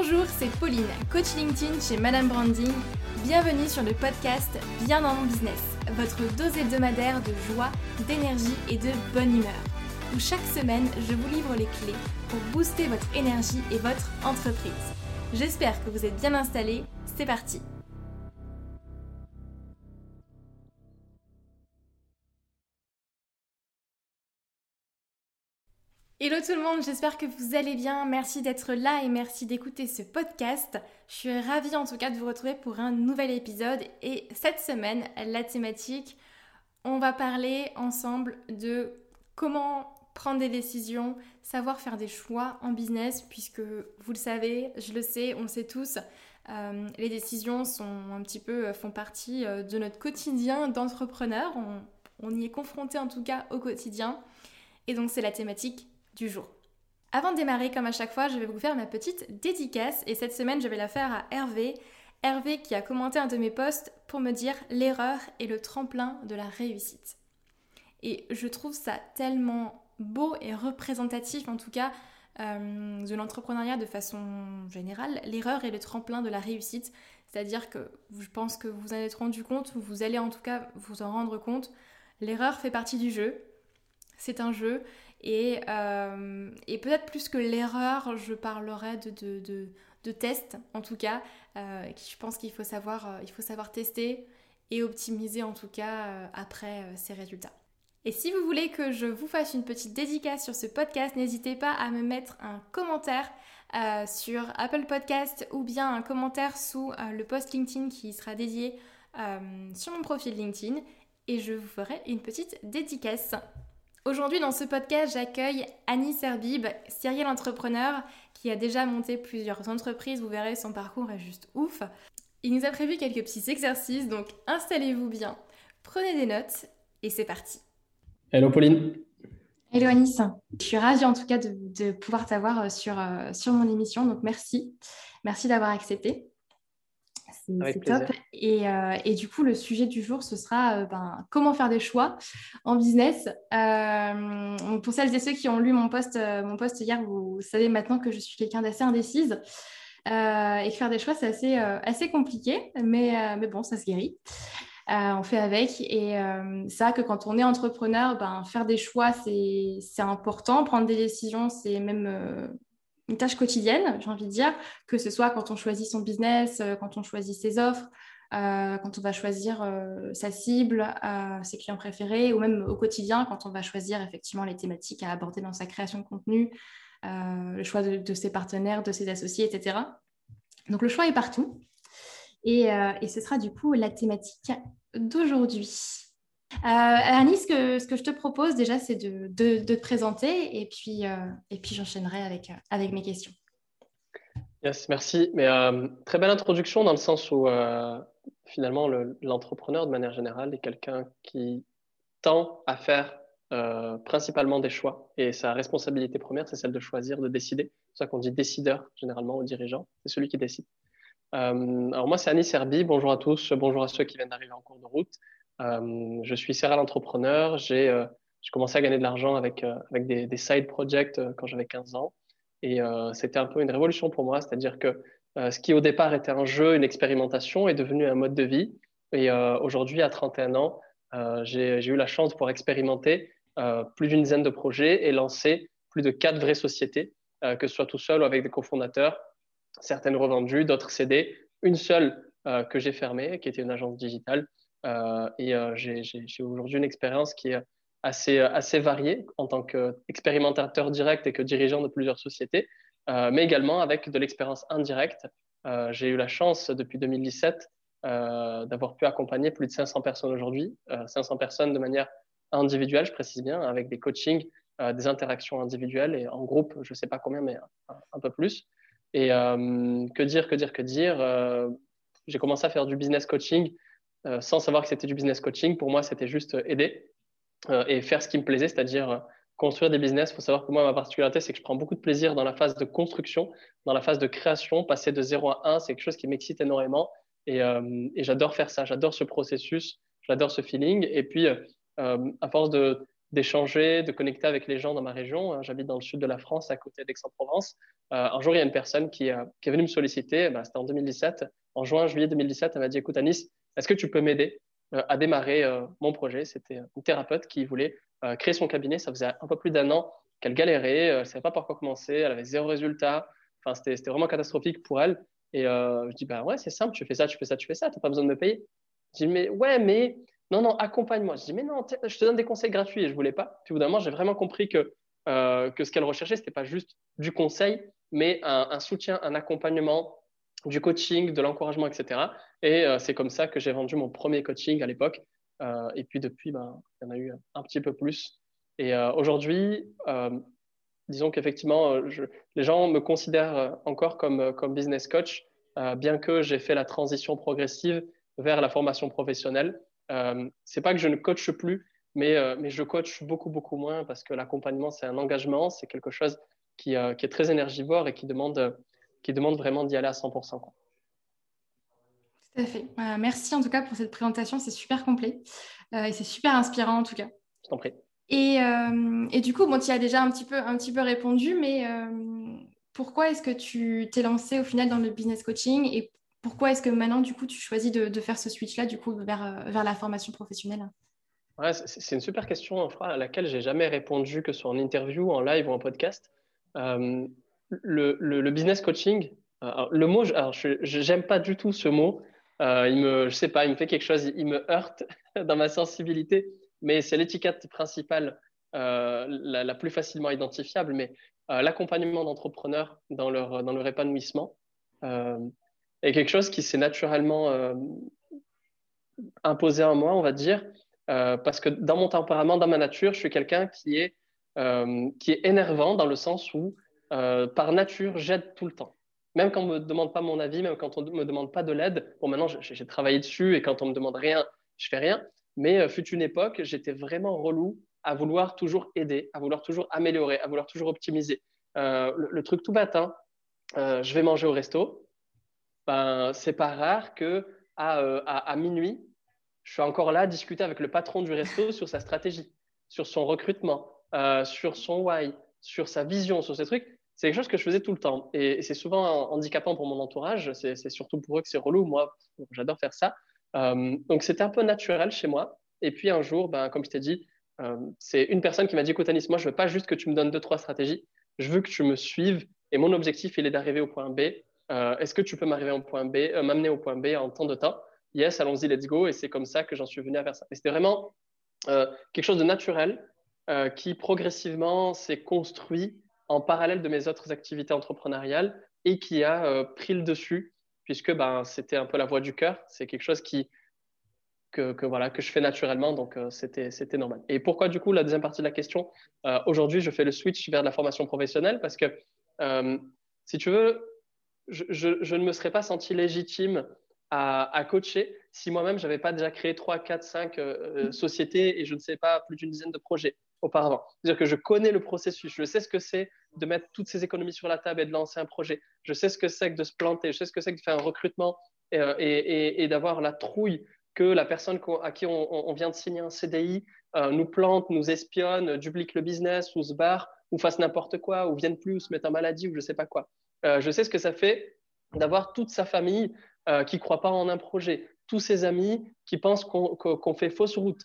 Bonjour, c'est Pauline, coach LinkedIn chez Madame Branding. Bienvenue sur le podcast Bien dans mon business, votre dose hebdomadaire de joie, d'énergie et de bonne humeur. Où chaque semaine, je vous livre les clés pour booster votre énergie et votre entreprise. J'espère que vous êtes bien installés. C'est parti Hello tout le monde, j'espère que vous allez bien. Merci d'être là et merci d'écouter ce podcast. Je suis ravie en tout cas de vous retrouver pour un nouvel épisode et cette semaine, la thématique, on va parler ensemble de comment prendre des décisions, savoir faire des choix en business puisque vous le savez, je le sais, on le sait tous, euh, les décisions sont un petit peu, font partie euh, de notre quotidien d'entrepreneur. On, on y est confronté en tout cas au quotidien. Et donc c'est la thématique jour. Avant de démarrer, comme à chaque fois, je vais vous faire ma petite dédicace et cette semaine, je vais la faire à Hervé. Hervé qui a commenté un de mes posts pour me dire l'erreur est le tremplin de la réussite. Et je trouve ça tellement beau et représentatif en tout cas euh, de l'entrepreneuriat de façon générale. L'erreur est le tremplin de la réussite. C'est-à-dire que je pense que vous en êtes rendu compte, ou vous allez en tout cas vous en rendre compte. L'erreur fait partie du jeu. C'est un jeu euh, et, peut-être plus que l'erreur, je parlerai de, de, tests, en tout cas, euh, je pense qu'il faut, savoir, euh, faut savoir tester et optimiser, en tout cas, après ces résultats. Et si vous voulez que je vous fasse une petite dédicace sur ce podcast, n'hésitez pas à me mettre un commentaire sur Apple Podcast ou bien un commentaire sous le post LinkedIn qui sera dédié sur mon profil LinkedIn et je vous ferai une petite dédicace. Aujourd'hui, dans ce podcast, j'accueille Annie Serbib, serial entrepreneur qui a déjà monté plusieurs entreprises. Vous verrez, son parcours est juste ouf. Il nous a prévu quelques petits exercices, donc installez-vous bien, prenez des notes et c'est parti. Hello Pauline. Hello Anis. Je suis ravie en tout cas de, de pouvoir t'avoir euh, sur, euh, sur mon émission, donc merci. Merci d'avoir accepté. C'est top. Euh, et, du coup, le sujet du jour, ce sera euh, ben, comment faire des choix en business. Euh, pour celles et ceux qui ont lu mon post, mon post hier, vous savez maintenant que je suis quelqu'un d'assez indécise. et que faire des choix, c'est assez, assez compliqué, mais, mais bon, ça se guérit. on fait avec. Et c'est vrai que quand on est entrepreneur, ben, faire des choix, c'est important. Prendre des décisions, c'est même une tâche quotidienne, j'ai envie de dire, que ce soit quand on choisit son business, euh, quand on choisit ses offres, euh, quand on va choisir euh, sa cible, ses clients préférés, ou même au quotidien, quand on va choisir effectivement les thématiques à aborder dans sa création de contenu, le choix de, ses partenaires, de ses associés, etc. Donc le choix est partout. Et, et ce sera du coup la thématique d'aujourd'hui. Euh, Annie, ce que, je te propose déjà, c'est de, te présenter et puis, euh, j'enchaînerai avec, euh, avec mes questions. Yes, merci. Mais très belle introduction dans le sens où finalement l'entrepreneur de manière générale est quelqu'un qui tend à faire principalement des choix et sa responsabilité première, c'est celle de choisir, de décider. C'est ça qu'on dit décideur généralement au dirigeant, c'est celui qui décide. alors moi, c'est Annie Serbi. Bonjour à tous, bonjour à ceux qui viennent d'arriver en cours de route. Euh, je suis serial entrepreneur. J'ai euh, commencé à gagner de l'argent avec, euh, avec des, des, side projects quand j'avais 15 ans. Et c'était un peu une révolution pour moi, c'est-à-dire que ce qui au départ était un jeu, une expérimentation, est devenu un mode de vie. Et aujourd'hui, à 31 ans, j'ai eu la chance de pouvoir expérimenter plus d'une dizaine de projets et lancer plus de quatre vraies sociétés, que ce soit tout seul ou avec des cofondateurs, certaines revendues, d'autres cédées, une seule que j'ai fermée, qui était une agence digitale, euh, et euh, j'ai aujourd'hui une expérience qui est assez, assez variée en tant qu'expérimentateur direct et que dirigeant de plusieurs sociétés, euh, mais également avec de l'expérience indirecte. j'ai eu la chance depuis 2017 d'avoir pu accompagner plus de 500 personnes aujourd'hui, 500 personnes de manière individuelle, je précise bien, avec des coachings, des interactions individuelles et en groupe, je ne sais pas combien, mais un peu plus. Et que dire, que dire, que dire J'ai commencé à faire du business coaching euh, sans savoir que c'était du business coaching. Pour moi, c'était juste euh, aider euh, et faire ce qui me plaisait, c'est-à-dire construire des business. Il faut savoir que moi, ma particularité, c'est que je prends beaucoup de plaisir dans la phase de construction, dans la phase de création. Passer de 0 à 1, c'est quelque chose qui m'excite énormément. Et, j'adore faire ça. J'adore ce processus. J'adore ce feeling. Et puis, à force d'échanger, de connecter avec les gens dans ma région. Hein. J'habite dans le sud de la France, à côté d'Aix-en-Provence. Un jour, il y a une personne qui, qui est venue me solliciter, bah, c'était en 2017, en juin, juillet 2017, elle m'a dit, écoute Anis, est-ce que tu peux m'aider euh, à démarrer mon projet? C'était une thérapeute qui voulait créer son cabinet, ça faisait un peu plus d'un an qu'elle galérait, elle ne savait pas par quoi commencer, elle avait zéro résultat, enfin, c'était vraiment catastrophique pour elle. Et je dis, bah ouais, c'est simple, tu fais ça, tu fais ça, tu fais ça, tu n'as pas besoin de me payer. Je dis, mais ouais, mais non, non, accompagne-moi. Je dis, mais non, je te donne des conseils gratuits et je voulais pas. Puis au bout d'un moment, j'ai vraiment compris que, euh, que ce qu'elle recherchait, ce n'était pas juste du conseil, mais un, soutien, un accompagnement, du coaching, de l'encouragement, etc. Et euh, c'est comme ça que j'ai vendu mon premier coaching à l'époque. Euh, et puis depuis, ben, il y en a eu un petit peu plus. Et aujourd'hui, disons qu'effectivement, les gens me considèrent encore comme, comme business coach, bien que j'ai fait la transition progressive vers la formation professionnelle. Euh, c'est pas que je ne coache plus, mais, euh, mais je coach beaucoup, beaucoup moins parce que l'accompagnement, c'est un engagement, c'est quelque chose qui, euh, qui, est très énergivore et qui demande, qui demande vraiment d'y aller à 100%. Quoi. Tout à fait. merci en tout cas pour cette présentation, c'est super complet et c'est super inspirant en tout cas. Je t'en prie. Et, et, du coup, bon, tu as déjà un petit peu, un petit peu répondu, mais pourquoi est-ce que tu t'es lancé au final dans le business coaching et pourquoi est-ce que maintenant, du coup, tu choisis de, faire ce switch-là, du coup, vers, euh, vers la formation professionnelle? Ouais, C'est une super question, à laquelle j'ai jamais répondu, que ce soit en interview, en live ou en podcast. Euh, le, business coaching, euh, le mot, alors je n'aime pas du tout ce mot. il me, je sais pas, il me fait quelque chose, il me heurte dans ma sensibilité, mais c'est l'étiquette principale, la, plus facilement identifiable. Mais l'accompagnement d'entrepreneurs dans leur, dans leur épanouissement, est quelque chose qui s'est naturellement euh, imposé en moi, on va dire, euh, parce que dans mon tempérament, dans ma nature, je suis quelqu'un qui est euh, qui est énervant dans le sens où par nature j'aide tout le temps. Même quand on me demande pas mon avis, même quand on me demande pas de l'aide. Bon, maintenant j'ai travaillé dessus et quand on me demande rien, je fais rien. Mais fut une époque, j'étais vraiment relou à vouloir toujours aider, à vouloir toujours améliorer, à vouloir toujours optimiser. Le, le, truc tout bâtin, je vais manger au resto, ben, c'est pas rare que à, euh, minuit, je suis encore là à discuter avec le patron du resto sur sa stratégie, sur son recrutement, euh, sur son why, sur sa vision, sur ces trucs. C'est quelque chose que je faisais tout le temps. Et, c'est souvent handicapant pour mon entourage. C'est surtout pour eux que c'est relou. Moi, j'adore faire ça. Euh, donc, c'était un peu naturel chez moi. Et puis, un jour, ben, comme je t'ai dit, c'est une personne qui m'a dit Écoute, Anis, moi, je veux pas juste que tu me donnes deux, trois stratégies. Je veux que tu me suives. Et mon objectif, il est d'arriver au point B euh, est-ce que tu peux m'arriver au point B, euh, m'amener au point B en temps de temps? Yes, allons-y, let's go. Et c'est comme ça que j'en suis venu à faire ça. Et c'était vraiment euh, quelque chose de naturel qui progressivement s'est construit en parallèle de mes autres activités entrepreneuriales et qui a pris le dessus puisque ben, c'était un peu la voie du cœur. C'est quelque chose qui, que, voilà, que je fais naturellement, donc c'était, c'était normal. Et pourquoi du coup la deuxième partie de la question Aujourd'hui, je fais le switch vers la formation professionnelle? Parce que, si tu veux, je, ne me serais pas senti légitime à, coacher si moi-même, je n'avais pas déjà créé 3, 4, 5 sociétés et je ne sais pas, plus d'une dizaine de projets auparavant. C'est-à-dire que je connais le processus, je sais ce que c'est de mettre toutes ces économies sur la table et de lancer un projet. Je sais ce que c'est que de se planter, je sais ce que c'est que de faire un recrutement et, euh, d'avoir la trouille que la personne à qui on, vient de signer un CDI euh, nous plante, nous espionne, duplique le business ou se barre ou fasse n'importe quoi ou vienne plus ou se mette en maladie ou je ne sais pas quoi. Euh, je sais ce que ça fait d'avoir toute sa famille qui ne croit pas en un projet, tous ses amis qui pensent qu'on fait fausse route,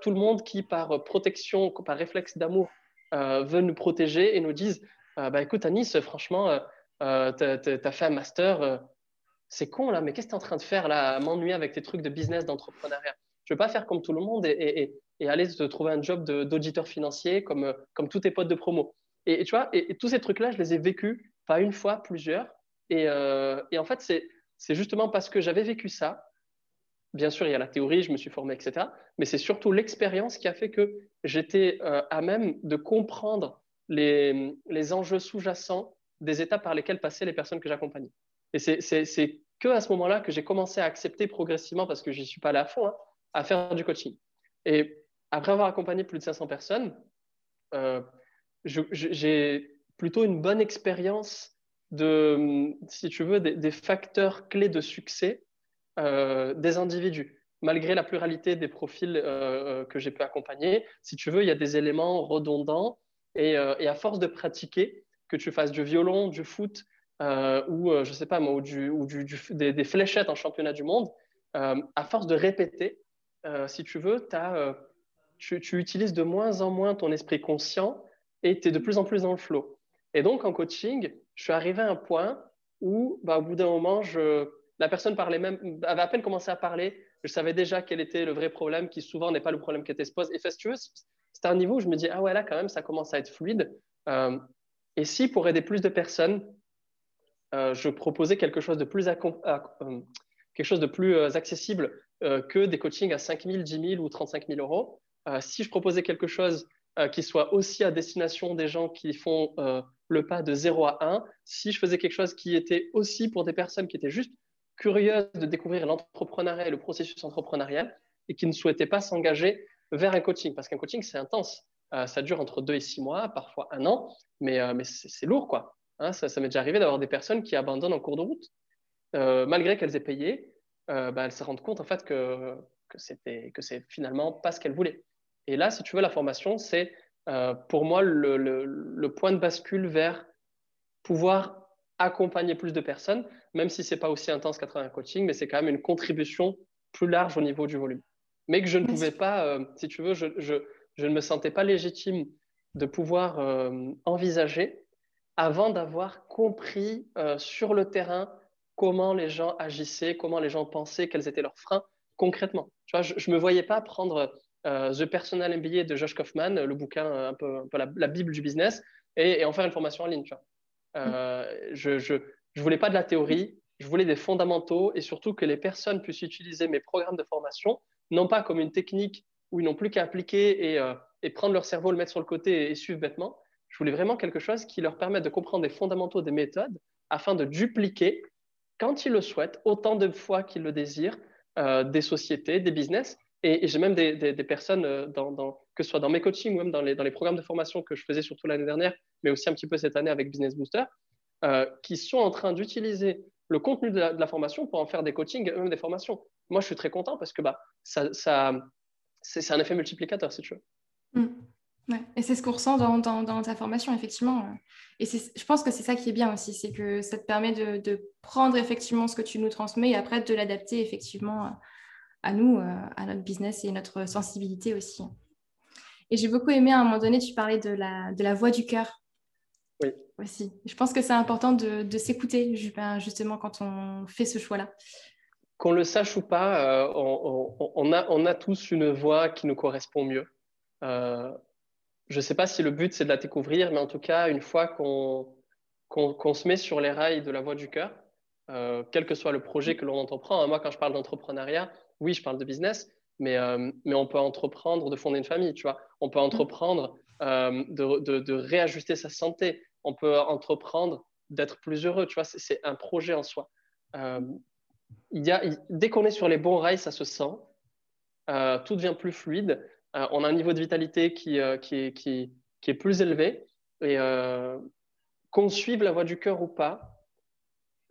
tout le monde qui, par protection, par réflexe d'amour, veut nous protéger et nous disent bah, Écoute, Anis, franchement, tu as, fait un master, c'est con là, mais qu'est-ce que tu es en train de faire là, m'ennuyer avec tes trucs de business, d'entrepreneuriat? Je ne veux pas faire comme tout le monde et, aller te trouver un job d'auditeur financier comme, comme tous tes potes de promo. Et, tu vois, et, tous ces trucs-là, je les ai vécus pas une fois, plusieurs. Et, euh, en fait, c'est justement parce que j'avais vécu ça. Bien sûr, il y a la théorie, je me suis formé, etc. Mais c'est surtout l'expérience qui a fait que j'étais euh, à même de comprendre les, les enjeux sous-jacents des étapes par lesquelles passaient les personnes que j'accompagnais. Et c'est que à ce moment-là que j'ai commencé à accepter progressivement, parce que je n'y suis pas allé à fond, hein, à faire du coaching. Et après avoir accompagné plus de 500 personnes, euh, j'ai plutôt une bonne expérience de, si tu veux, des, facteurs clés de succès euh, des individus. malgré la pluralité des profils que j'ai pu accompagner, si tu veux, il y a des éléments redondants et, à force de pratiquer, que tu fasses du violon, du foot ou, je sais pas moi, ou, des, fléchettes en championnat du monde, à force de répéter, si tu veux, tu, tu utilises de moins en moins ton esprit conscient et tu es de plus en plus dans le flow. Et donc, en coaching, je suis arrivé à un point où, bah, au bout d'un moment, je, la personne parlait même, avait à peine commencé à parler. Je savais déjà quel était le vrai problème, qui souvent n'est pas le problème qui était se pose. Et fait, c'était un niveau où je me dis, ah ouais, là, quand même, ça commence à être fluide. Euh, et si, pour aider plus de personnes, euh, je proposais quelque chose de plus, euh, quelque chose de plus accessible que des coachings à 5 000, 10 000 ou 35 000 euros, si je proposais quelque chose qui soit aussi à destination des gens qui font le pas de 0 à 1, si je faisais quelque chose qui était aussi pour des personnes qui étaient juste curieuses de découvrir l'entrepreneuriat et le processus entrepreneurial et qui ne souhaitaient pas s'engager vers un coaching, parce qu'un coaching, c'est intense. Euh, ça dure entre 2 et 6 mois, parfois un an, mais, mais c'est lourd, quoi. Hein, ça, m'est déjà arrivé d'avoir des personnes qui abandonnent en cours de route, malgré qu'elles aient payé, bah, elles se rendent compte en fait que, que c'est finalement pas ce qu'elles voulaient. Et là, si tu veux, la formation, c'est euh, pour moi le, point de bascule vers pouvoir accompagner plus de personnes, même si ce n'est pas aussi intense qu'à travers un coaching, mais c'est quand même une contribution plus large au niveau du volume. Mais que je ne pouvais pas, euh, si tu veux, je, ne me sentais pas légitime de pouvoir euh, envisager avant d'avoir compris sur le terrain comment les gens agissaient, comment les gens pensaient, quels étaient leurs freins concrètement. Tu vois, je ne me voyais pas prendre euh, The Personal MBA de Josh Kaufman, le bouquin euh, un peu, la, bible du business, et, en faire une formation en ligne. Euh, je, je, voulais pas de la théorie, je voulais des fondamentaux et surtout que les personnes puissent utiliser mes programmes de formation, non pas comme une technique où ils n'ont plus qu'à appliquer et, prendre leur cerveau, le mettre sur le côté et, suivre bêtement. Je voulais vraiment quelque chose qui leur permette de comprendre des fondamentaux des méthodes afin de dupliquer, quand ils le souhaitent, autant de fois qu'ils le désirent, des sociétés, des business, et, j'ai même des, personnes, euh, dans, que ce soit dans mes coachings ou même dans les, dans les, programmes de formation que je faisais surtout l'année dernière, mais aussi un petit peu cette année avec Business Booster, euh, qui sont en train d'utiliser le contenu de la, formation pour en faire des coachings et même des formations. Moi, je suis très content parce que bah, ça, ça c'est un effet multiplicateur, si tu veux. Mmh. Ouais. Et c'est ce qu'on ressent dans, dans, ta formation, effectivement. Et je pense que c'est ça qui est bien aussi, c'est que ça te permet de, de, prendre effectivement ce que tu nous transmets et après de l'adapter effectivement à nous, euh, à notre business et notre sensibilité aussi. Et j'ai beaucoup aimé à un moment donné, tu parlais de la, de la voix du cœur. Oui. Aussi. Je pense que c'est important de, de s'écouter justement quand on fait ce choix-là. Qu'on le sache ou pas, euh, on, a, on a tous une voix qui nous correspond mieux. Euh, je ne sais pas si le but c'est de la découvrir, mais en tout cas, une fois qu'on se met sur les rails de la voix du cœur, quel que soit le projet que l'on entreprend, hein, moi quand je parle d'entrepreneuriat, oui, je parle de business, mais, euh, mais on peut entreprendre de fonder une famille, tu vois. On peut entreprendre euh, de, de, réajuster sa santé. On peut entreprendre d'être plus heureux, tu vois. C'est un projet en soi. Euh, y a, dès qu'on est sur les bons rails, ça se sent. tout devient plus fluide. on a un niveau de vitalité qui, qui, est, qui, qui est plus élevé. Et qu'on suive la voie du cœur ou pas,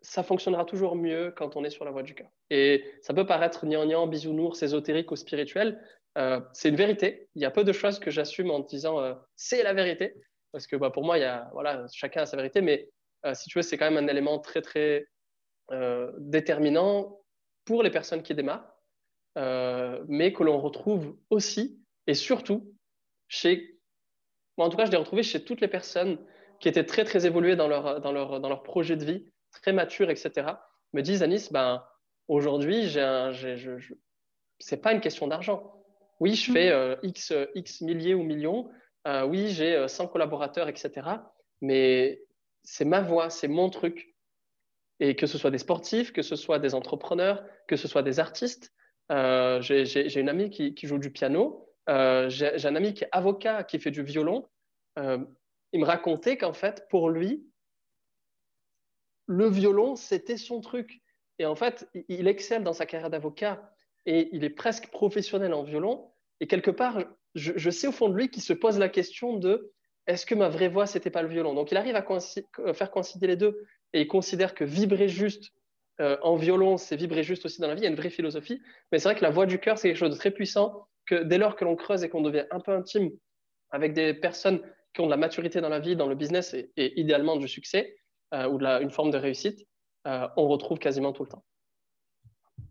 ça fonctionnera toujours mieux quand on est sur la voie du cœur. Et ça peut paraître gnangnan, bisounours, ésotérique ou spirituel. Euh, c'est une vérité. Il y a peu de choses que j'assume en disant euh, c'est la vérité. Parce que bah, pour moi, chacun a sa vérité. Mais euh, si tu veux, c'est quand même un élément très, très déterminant pour les personnes qui démarrent, mais que l'on retrouve aussi et surtout chez. en tout cas, je l'ai retrouvé chez toutes les personnes qui étaient très, très évoluées dans leur, dans leur, dans leur projet de vie très matures, etc., me disent, Anis, ben, aujourd'hui, ce n'est pas une question d'argent. Oui, je fais mm. euh, X, X milliers ou millions. Euh, oui, j'ai 100 euh, collaborateurs, etc. Mais c'est ma voix, c'est mon truc. Et que ce soit des sportifs, que ce soit des entrepreneurs, que ce soit des artistes. j'ai une amie qui, qui, joue du piano. j'ai un ami qui est avocat, qui fait du violon. il me racontait qu'en fait, pour lui, le violon, c'était son truc. Et en fait, il excelle dans sa carrière d'avocat et il est presque professionnel en violon. Et quelque part, je, sais au fond de lui qu'il se pose la question de est-ce que ma vraie voix, c'était pas le violon? Donc il arrive à faire coïncider les deux et il considère que vibrer juste en violon, c'est vibrer juste aussi dans la vie. Il y a une vraie philosophie. Mais c'est vrai que la voix du cœur, c'est quelque chose de très puissant que dès lors que l'on creuse et qu'on devient un peu intime avec des personnes qui ont de la maturité dans la vie, dans le business et, idéalement du succès ou de la, une forme de réussite, on retrouve quasiment tout le temps.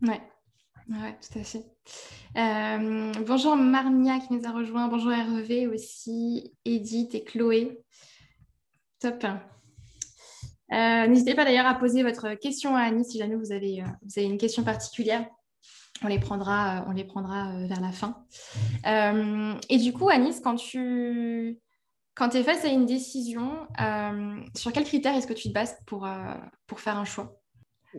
Ouais, ouais tout à fait. Euh, bonjour Marnia qui nous a rejoint. Bonjour Hervé aussi, Edith et Chloé. Top. Euh, n'hésitez pas d'ailleurs à poser votre question à Annie si jamais vous avez, euh, vous avez une question particulière. On les prendra, on les prendra vers la fin. et du coup, Anis, quand tu quand es face à une décision, sur quels critères est-ce que tu te bases pour, pour faire un choix?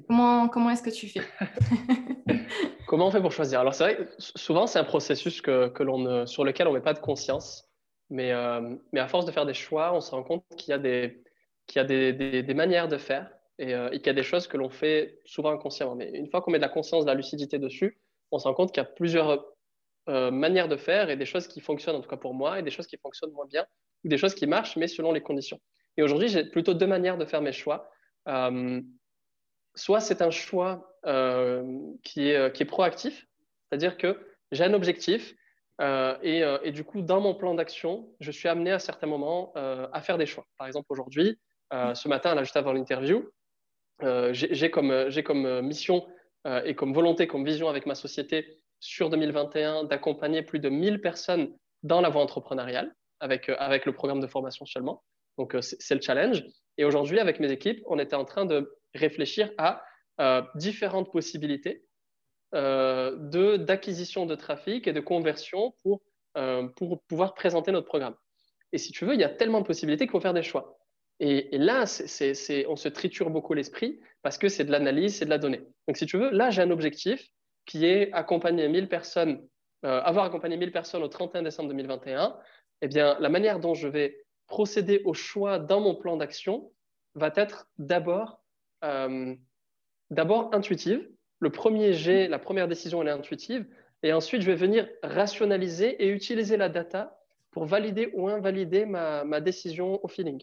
Comment, comment est-ce que tu fais? Comment on fait pour choisir? Alors, c'est vrai, souvent, c'est un processus que, que l'on, sur lequel on ne met pas de conscience. Mais, euh, mais à force de faire des choix, on se rend compte qu'il y a des, qu'il y a des, des, manières de faire euh, et, qu'il y a des choses que l'on fait souvent inconsciemment. Mais une fois qu'on met de la conscience, de la lucidité dessus, on se rend compte qu'il y a plusieurs euh, manières de faire et des choses qui fonctionnent, en tout cas pour moi, et des choses qui fonctionnent moins bien, ou des choses qui marchent, mais selon les conditions. Et aujourd'hui, j'ai plutôt deux manières de faire mes choix soit c'est un choix euh, qui, est, qui, est, proactif, c'est-à-dire que j'ai un objectif euh, et, euh, et, du coup, dans mon plan d'action, je suis amené à certains moments à faire des choix. Par exemple, aujourd'hui, ce matin, là, juste avant l'interview, j'ai comme, comme mission et comme volonté, comme vision avec ma société sur 2021 d'accompagner plus de 1000 personnes dans la voie entrepreneuriale avec, avec le programme de formation seulement. Donc, c'est le challenge. Et aujourd'hui, avec mes équipes, on était en train de réfléchir à euh, différentes possibilités euh, d'acquisition de, trafic et de conversion pour, euh, pouvoir présenter notre programme. Et si tu veux, il y a tellement de possibilités qu'il faut faire des choix. Et, là, on se triture beaucoup l'esprit parce que c'est de l'analyse, c'est de la donnée. Donc, si tu veux, là, j'ai un objectif qui est accompagner 1000 personnes, avoir accompagné 1000 personnes au 31 décembre 2021. Eh bien, la manière dont je vais procéder au choix dans mon plan d'action va être d'abord euh, intuitive. Le premier jet, la première décision, elle est intuitive. Et ensuite, je vais venir rationaliser et utiliser la data pour valider ou invalider ma, décision au feeling.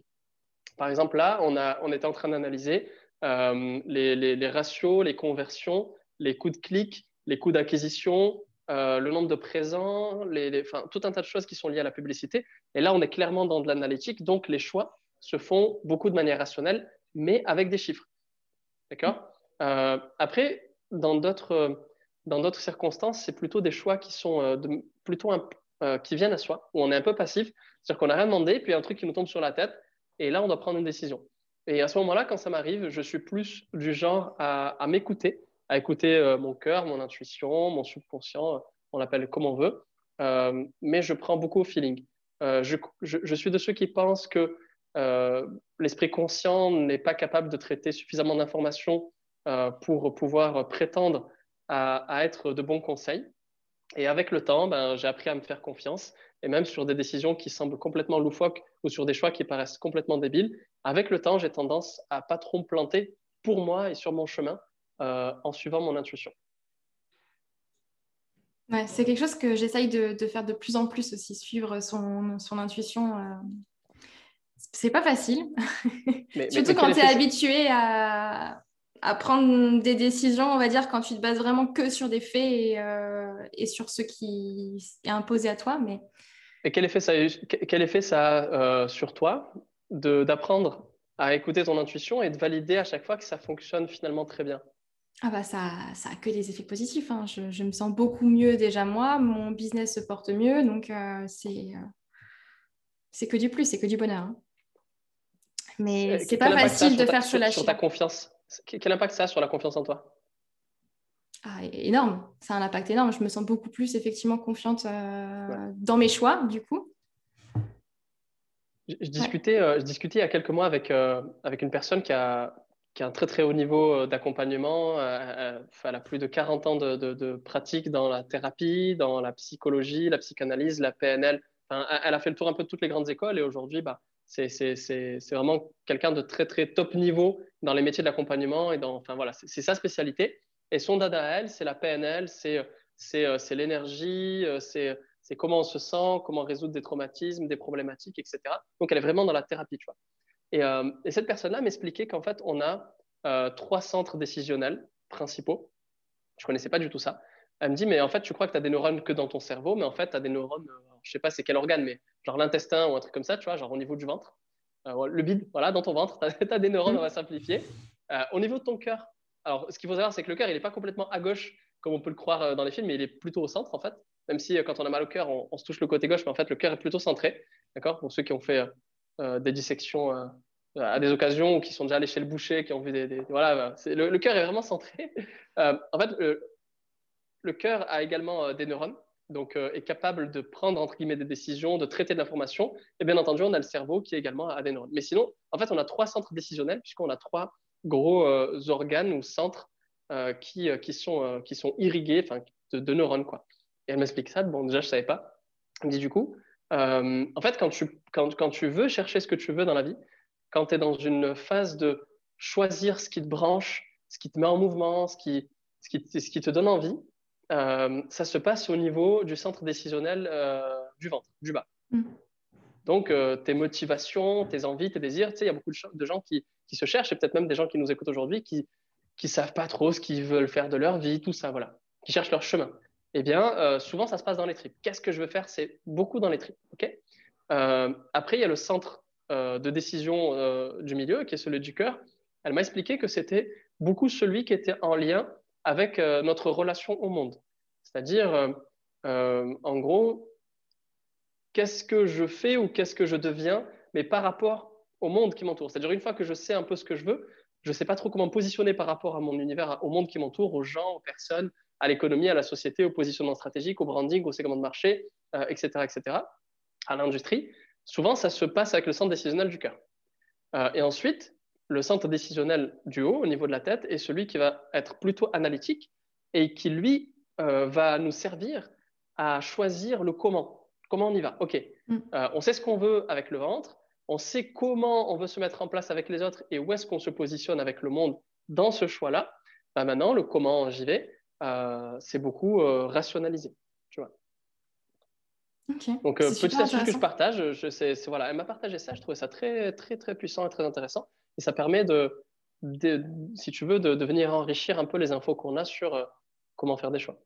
Par exemple, là, on, a, était en train d'analyser euh, les, les, ratios, les conversions, les coûts de clic, les coûts d'acquisition, euh, le nombre de présents, les, tout un tas de choses qui sont liées à la publicité. Et là, on est clairement dans de l'analytique, donc les choix se font beaucoup de manière rationnelle, mais avec des chiffres. D'accord? Euh, Après, dans d'autres, dans d'autres circonstances, c'est plutôt des choix qui sont euh, plutôt qui viennent à soi, où on est un peu passif, c'est-à-dire qu'on n'a rien demandé, puis il y a un truc qui nous tombe sur la tête, et là, on doit prendre une décision. Et à ce moment-là, quand ça m'arrive, je suis plus du genre à, m'écouter, à écouter mon cœur, mon intuition, mon subconscient, on l'appelle comme on veut, mais je prends beaucoup au feeling. Je, suis de ceux qui pensent que euh, l'esprit conscient n'est pas capable de traiter suffisamment d'informations euh, pour pouvoir prétendre à, être de bons conseils. Et avec le temps, ben, j'ai appris à me faire confiance, et même sur des décisions qui semblent complètement loufoques ou sur des choix qui paraissent complètement débiles, avec le temps, j'ai tendance à pas trop me planter pour moi et sur mon chemin euh, en suivant mon intuition. c'est quelque chose que j'essaye de, faire de plus en plus aussi, suivre son, son intuition c'est pas facile. Surtout quand tu es habitué à, prendre des décisions, on va dire, quand tu te bases vraiment que sur des faits et, euh, sur ce qui est imposé à toi. Mais... Et quel effet ça a, quel effet ça euh, sur toi d'apprendre à écouter ton intuition et de valider à chaque fois que ça fonctionne finalement très bien? Ah bah ça, ça a que des effets positifs. Hein. Je, me sens beaucoup mieux déjà moi, mon business se porte mieux, donc euh, c'est c'est que du plus, c'est que du bonheur. Hein. Mais euh, c'est pas facile de faire se lâcher. Sur ta confiance, quel impact ça a sur la confiance en toi? Ah, énorme, c'est un impact énorme. Je me sens beaucoup plus effectivement confiante euh, dans mes choix, du coup. Je, discutais, euh, je discutais il y a quelques mois avec, avec une personne qui a, qui a un très très haut niveau d'accompagnement. elle a plus de 40 ans de, pratique dans la thérapie, dans la psychologie, la psychanalyse, la PNL. elle a fait le tour un peu de toutes les grandes écoles et aujourd'hui, bah, c'est vraiment quelqu'un de très, très top niveau dans les métiers de l'accompagnement. et dans, Enfin, voilà, c'est sa spécialité. Et son dada elle, c'est la PNL, c'est l'énergie, euh, c'est comment on se sent, comment résoudre des traumatismes, des problématiques, etc. Donc, elle est vraiment dans la thérapie, tu vois. Et, euh, et cette personne-là m'expliquait qu'en fait, on a trois centres décisionnels principaux. Je connaissais pas du tout ça. Elle me dit, mais en fait, tu crois que tu as des neurones que dans ton cerveau, mais en fait, tu as des neurones, je sais pas c'est quel organe, mais genre l'intestin ou un truc comme ça, tu vois, genre au niveau du ventre. le bide, voilà, dans ton ventre, tu as, des neurones, on va simplifier. au niveau de ton cœur, alors ce qu'il faut savoir, c'est que le cœur, il n'est pas complètement à gauche, comme on peut le croire dans les films, mais il est plutôt au centre, en fait même si euh, quand on a mal au cœur, on, se touche le côté gauche, mais en fait, le cœur est plutôt centré. D'accord? Pour ceux qui ont fait euh, euh, des dissections à des occasions ou qui sont déjà allés chez le boucher, qui ont vu des. voilà, le, cœur est vraiment centré. en fait, le, cœur a également des neurones, donc est capable de prendre entre guillemets des décisions, de traiter de l'information. Et bien entendu, on a le cerveau qui également a des neurones. Mais sinon, en fait, on a trois centres décisionnels, puisqu'on a trois gros organes ou centres qui, qui, sont, qui sont irrigués de, de neurones. Quoi. Et elle m'explique ça. Bon, déjà, je ne savais pas. Elle me dit du coup, euh, en fait, quand tu, quand, quand, tu veux chercher ce que tu veux dans la vie, quand tu es dans une phase de choisir ce qui te branche, ce qui te met en mouvement, ce qui, ce qui, ce qui te donne envie, euh, ça se passe au niveau du centre décisionnel euh, du ventre, du bas. Mm. Donc, tes motivations, tes envies, tes désirs, tu sais, il y a beaucoup de gens qui, qui se cherchent, et peut-être même des gens qui nous écoutent aujourd'hui, qui ne savent pas trop ce qu'ils veulent faire de leur vie, tout ça, voilà, qui cherchent leur chemin eh bien, euh, souvent, ça se passe dans les tripes. Qu'est-ce que je veux faire? C'est beaucoup dans les tripes. Euh, après, il y a le centre euh, de décision du milieu, qui est celui du cœur. Elle m'a expliqué que c'était beaucoup celui qui était en lien avec notre relation au monde. C'est-à-dire, en gros, qu'est-ce que je fais ou qu'est-ce que je deviens, mais par rapport au monde qui m'entoure. C'est-à-dire, une fois que je sais un peu ce que je veux, je ne sais pas trop comment me positionner par rapport à mon univers, au monde qui m'entoure, aux gens, aux personnes, à l'économie, à la société, au positionnement stratégique, au branding, au segment de marché, etc., euh, etc., à l'industrie. Souvent, ça se passe avec le centre décisionnel du cœur. Euh, et ensuite, le centre décisionnel du haut, au niveau de la tête, est celui qui va être plutôt analytique et qui, lui, euh, va nous servir à choisir le comment. Comment on y va? OK. Mm. on sait ce qu'on veut avec le ventre, on sait comment on veut se mettre en place avec les autres et où est-ce qu'on se positionne avec le monde dans ce choix-là. Bah, maintenant, le comment j'y vais, c'est beaucoup euh, rationalisé. Tu vois. Donc, euh, petite astuce que je partage, je, sais, voilà, elle m'a partagé ça, je trouvais ça très, très, très puissant et très intéressant. Et ça permet de, si tu veux, de, venir enrichir un peu les infos qu'on a sur comment faire des choix.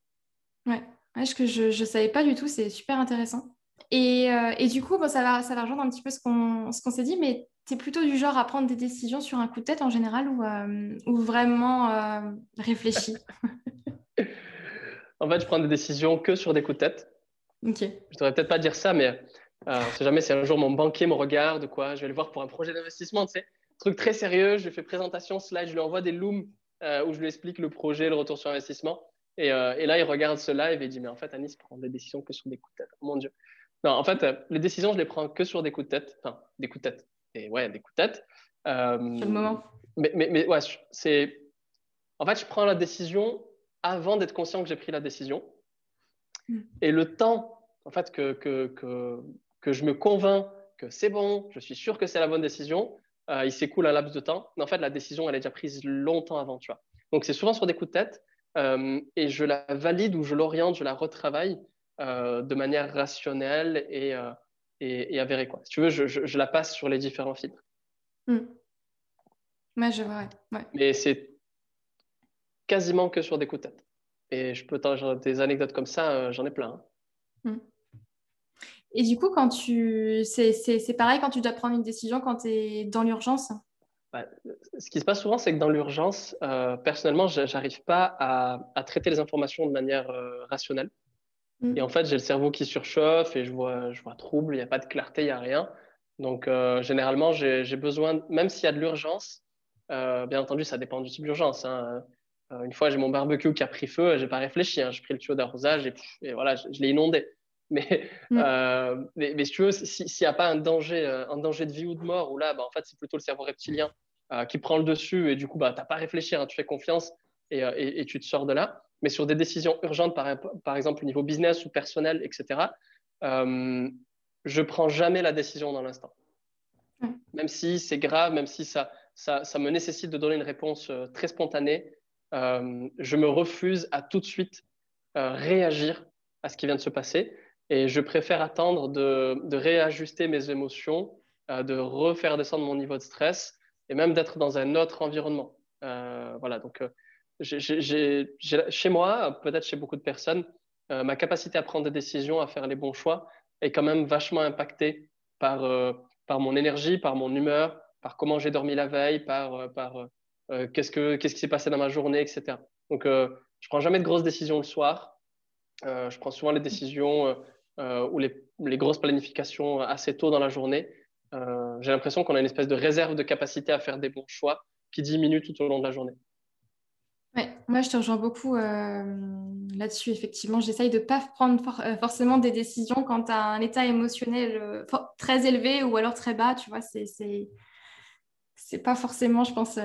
Ouais, ce que je ne savais pas du tout, c'est super intéressant. Et, et, du coup, ça, va, ça va rejoindre un petit peu ce qu'on qu'on s'est dit, mais tu es plutôt du genre à prendre des décisions sur un coup de tête en général ou, ou vraiment réfléchi? En fait, je prends des décisions que sur des coups de tête. Ok. Je devrais peut-être pas dire ça, mais euh, on sait jamais si un jour mon banquier me regarde, quoi. Je vais le voir pour un projet d'investissement, tu sais. Truc très sérieux. Je lui fais présentation, slide, je lui envoie des looms euh, où je lui explique le projet, le retour sur investissement. Et, euh, et, là, il regarde ce live et il dit Mais en fait, Anis prend des décisions que sur des coups de tête. mon Dieu. Non, en fait, les décisions, je les prends que sur des coups de tête. Enfin, des coups de tête. Et ouais, des coups de tête. Sur le moment. Mais, mais, mais ouais, c'est. En fait, je prends la décision avant d'être conscient que j'ai pris la décision. Hmm. Et le temps, en fait, que, que, que, que je me convainc que c'est bon, je suis sûr que c'est la bonne décision, euh, il s'écoule un laps de temps. Mais en fait, la décision, elle est déjà prise longtemps avant, tu vois. Donc, c'est souvent sur des coups de tête euh, et je la valide ou je l'oriente, je la retravaille euh, de manière rationnelle et, et, avérée, quoi. Si tu veux, je, je, la passe sur les différents filtres. Hmm. Ouais, je vois. Ouais. Mais c'est quasiment que sur des coups de tête. Et je peux des anecdotes comme ça, euh, j'en ai plein. Hein. Hmm. Et du coup, quand tu, c'est pareil quand tu dois prendre une décision quand tu es dans l'urgence? Bah, ce qui se passe souvent, c'est que dans l'urgence, euh, personnellement, j'arrive pas à, à, traiter les informations de manière euh, rationnelle. Hmm. Et en fait, j'ai le cerveau qui surchauffe et je vois, je vois trouble, il n'y a pas de clarté, il n'y a rien. Donc, généralement, j'ai besoin, même s'il y a de l'urgence, bien entendu, ça dépend du type d'urgence. Hein, euh, une fois, j'ai mon barbecue qui a pris feu, j'ai pas réfléchi, hein. j'ai pris le tuyau d'arrosage et, voilà, je, l'ai inondé. Mm. Euh, mais, mais, si tu veux, s'il n'y a pas un danger, euh, un danger de vie ou de mort, où là, bah, en fait, c'est plutôt le cerveau reptilien qui prend le dessus et du coup, bah, tu n'as pas réfléchi, hein, tu fais confiance et, et, tu te sors de là. Mais sur des décisions urgentes, par, par exemple au niveau business ou personnel, etc., euh, je prends jamais la décision dans l'instant. Mm. Même si c'est grave, même si ça, ça, ça, me nécessite de donner une réponse très spontanée, euh, je me refuse à tout de suite euh, réagir à ce qui vient de se passer et je préfère attendre de, réajuster mes émotions, euh, de refaire descendre mon niveau de stress et même d'être dans un autre environnement. voilà, donc chez moi, peut-être chez beaucoup de personnes, ma capacité à prendre des décisions, à faire les bons choix est quand même vachement impactée par, mon énergie, par mon humeur, par comment j'ai dormi la veille, par qu'est-ce, que, qu'est-ce qui s'est passé dans ma journée, etc. Donc, je prends jamais de grosses décisions le soir. je prends souvent les décisions ou les, grosses planifications assez tôt dans la journée. Euh, j'ai l'impression qu'on a une espèce de réserve de capacité à faire des bons choix qui diminue tout au long de la journée. Ouais, moi je te rejoins beaucoup euh, là-dessus. Effectivement, j'essaye de ne pas prendre euh, forcément des décisions quand tu as un état émotionnel très élevé ou alors très bas. Tu vois, c'est c'est pas forcément, je pense,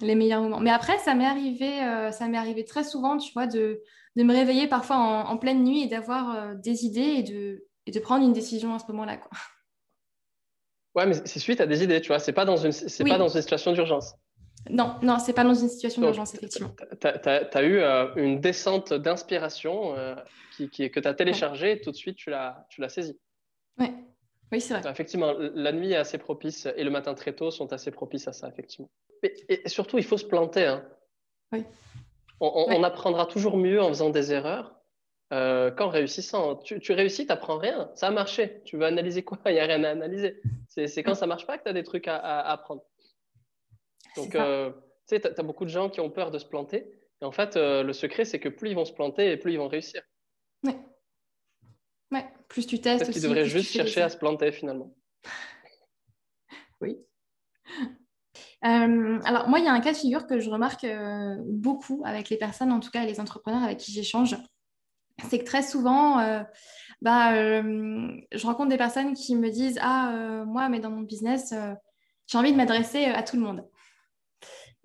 les meilleurs moments. Mais après, ça m'est arrivé, ça m'est arrivé très souvent, tu vois, de, de me réveiller parfois en, en pleine nuit et d'avoir des idées et de, et de prendre une décision à ce moment-là, quoi. Ouais, mais c'est suite à des idées, tu vois. C'est pas dans une, c'est pas dans une situation d'urgence. Non, non, c'est pas dans une situation d'urgence, effectivement. Tu as, eu euh, une descente d'inspiration euh, qui, qui, que tu as téléchargée et tout de suite tu l'as, tu l'as saisie. Ouais. Oui, c'est vrai. Effectivement, la nuit est assez propice et le matin très tôt sont assez propices à ça, effectivement. Et, surtout, il faut se planter. Hein. Oui. on, apprendra toujours mieux en faisant des erreurs euh, qu'en réussissant. Tu, tu réussis, tu n'apprends rien. Ça a marché. Tu veux analyser quoi? Il n'y a rien à analyser. C'est quand ça ne marche pas que tu as des trucs à, apprendre. Donc, euh, tu sais, tu as, beaucoup de gens qui ont peur de se planter. Et en fait, euh, le secret, c'est que plus ils vont se planter et plus ils vont réussir. Ouais. Ouais, plus tu testes. Parce qu'ils devraient juste chercher à se planter finalement. oui. alors, moi, il y a un cas de figure que je remarque beaucoup avec les personnes, en tout cas les entrepreneurs avec qui j'échange c'est que très souvent, euh, bah, euh, je rencontre des personnes qui me disent Ah, euh, moi, mais dans mon business, j'ai envie de m'adresser à tout le monde.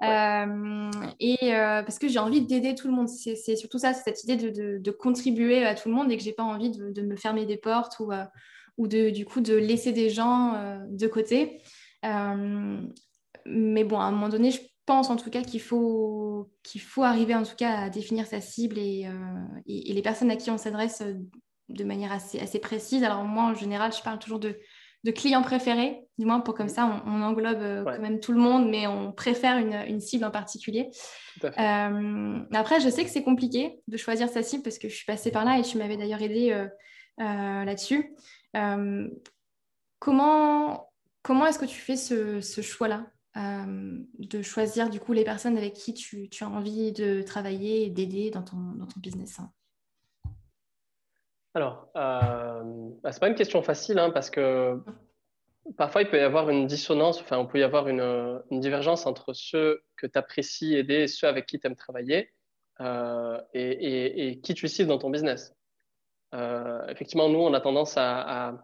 Et parce que j'ai envie d'aider tout le monde. C'est surtout ça, c'est cette idée de, contribuer à tout le monde et que j'ai pas envie de, me fermer des portes ou, ou de, du coup de laisser des gens de côté. mais bon, à un moment donné, je pense en tout cas qu'il faut, qu'il faut arriver en tout cas à définir sa cible et, euh, les personnes à qui on s'adresse euh, de manière assez précise. Alors moi, en général, je parle toujours de, de clients préférés, du moins pour comme ça, on, englobe euh, quand même tout le monde, mais on préfère une, une cible en particulier. après, je sais que c'est compliqué de choisir sa cible parce que je suis passée par là et tu m'avais d'ailleurs aidé là-dessus. comment comment est-ce que tu fais ce, ce choix-là euh, de choisir du coup les personnes avec qui tu, as envie de travailler et d'aider dans ton, dans ton business hein? Alors, euh, bah, c'est pas une question facile hein, parce que parfois il peut y avoir une dissonance, enfin, on peut y avoir une, divergence entre ceux que tu apprécies aider et ceux avec qui tu aimes travailler euh, et, qui tu cibles dans ton business. Euh, effectivement, nous, on a tendance à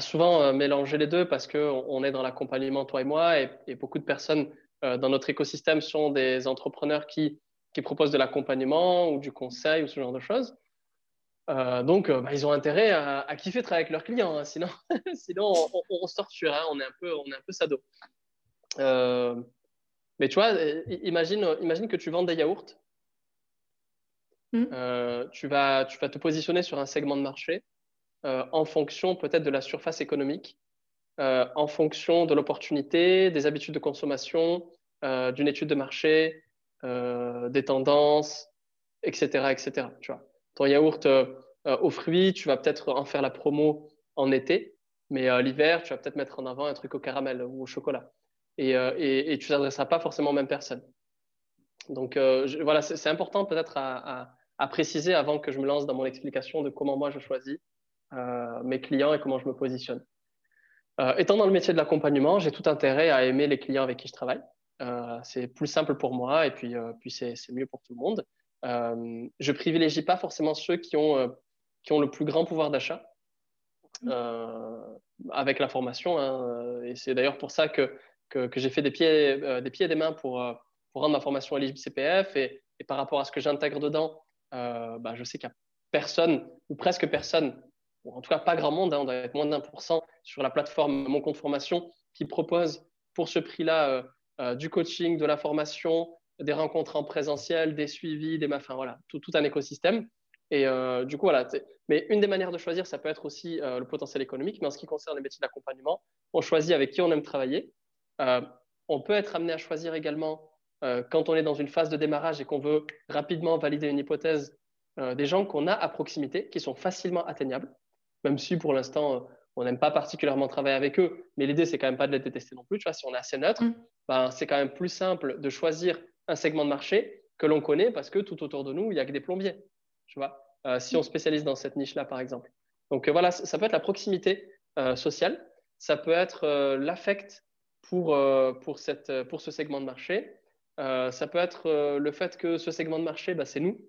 souvent euh, mélanger les deux parce qu'on on est dans l'accompagnement, toi et moi, et, beaucoup de personnes dans notre écosystème sont des entrepreneurs qui proposent de l'accompagnement ou du conseil ou ce genre de choses. Euh, donc, bah, ils ont intérêt à, à, kiffer travailler avec leurs clients, hein. sinon, sinon on, on, se torture, hein. on est un peu, on est un peu sado. mais tu vois, imagine, imagine que tu vends des yaourts. Mmh. tu, vas, tu vas te positionner sur un segment de marché euh, en fonction peut-être de la surface économique, euh, en fonction de l'opportunité, des habitudes de consommation, euh, d'une étude de marché, des tendances, etc. etc. Tu vois. Ton yaourt aux fruits, tu vas peut-être en faire la promo en été, mais l'hiver, tu vas peut-être mettre en avant un truc au caramel ou au chocolat. Et, et, tu ne t'adresseras pas forcément aux mêmes personnes. Donc voilà, c'est important peut-être à, préciser avant que je me lance dans mon explication de comment moi je choisis euh, mes clients et comment je me positionne. Euh, étant dans le métier de l'accompagnement, j'ai tout intérêt à aimer les clients avec qui je travaille. Euh, c'est plus simple pour moi et puis, puis c'est, mieux pour tout le monde. Je privilégie pas forcément ceux qui ont, qui ont le plus grand pouvoir d'achat avec la formation. Hein, et c'est d'ailleurs pour ça que, que, j'ai fait des pieds, des pieds et des mains pour, pour rendre ma formation éligible CPF. Et, et, par rapport à ce que j'intègre dedans, bah, je sais qu'il n'y a personne ou presque personne en tout cas pas grand monde, hein, on doit être moins d'un pour cent sur la plateforme Mon Compte Formation qui propose pour ce prix-là euh, euh, du coaching, de la formation, des rencontres en présentiel, des suivis, des enfin voilà, tout, un écosystème. Et euh, du coup, voilà. Mais une des manières de choisir, ça peut être aussi le potentiel économique. Mais en ce qui concerne les métiers d'accompagnement, on choisit avec qui on aime travailler. on peut être amené à choisir également quand on est dans une phase de démarrage et qu'on veut rapidement valider une hypothèse, des gens qu'on a à proximité, qui sont facilement atteignables, même si pour l'instant, on n'aime pas particulièrement travailler avec eux, mais l'idée, c'est quand même pas de les détester non plus. Tu vois, si on est assez neutre, mm. ben, c'est quand même plus simple de choisir un segment de marché que l'on connaît parce que tout autour de nous, il n'y a que des plombiers. Tu vois, euh, si on spécialise dans cette niche-là, par exemple. Donc euh, voilà, ça peut être la proximité euh, sociale, ça peut être l'affect pour, pour, pour ce segment de marché, ça peut être le fait que ce segment de marché, bah, c'est nous.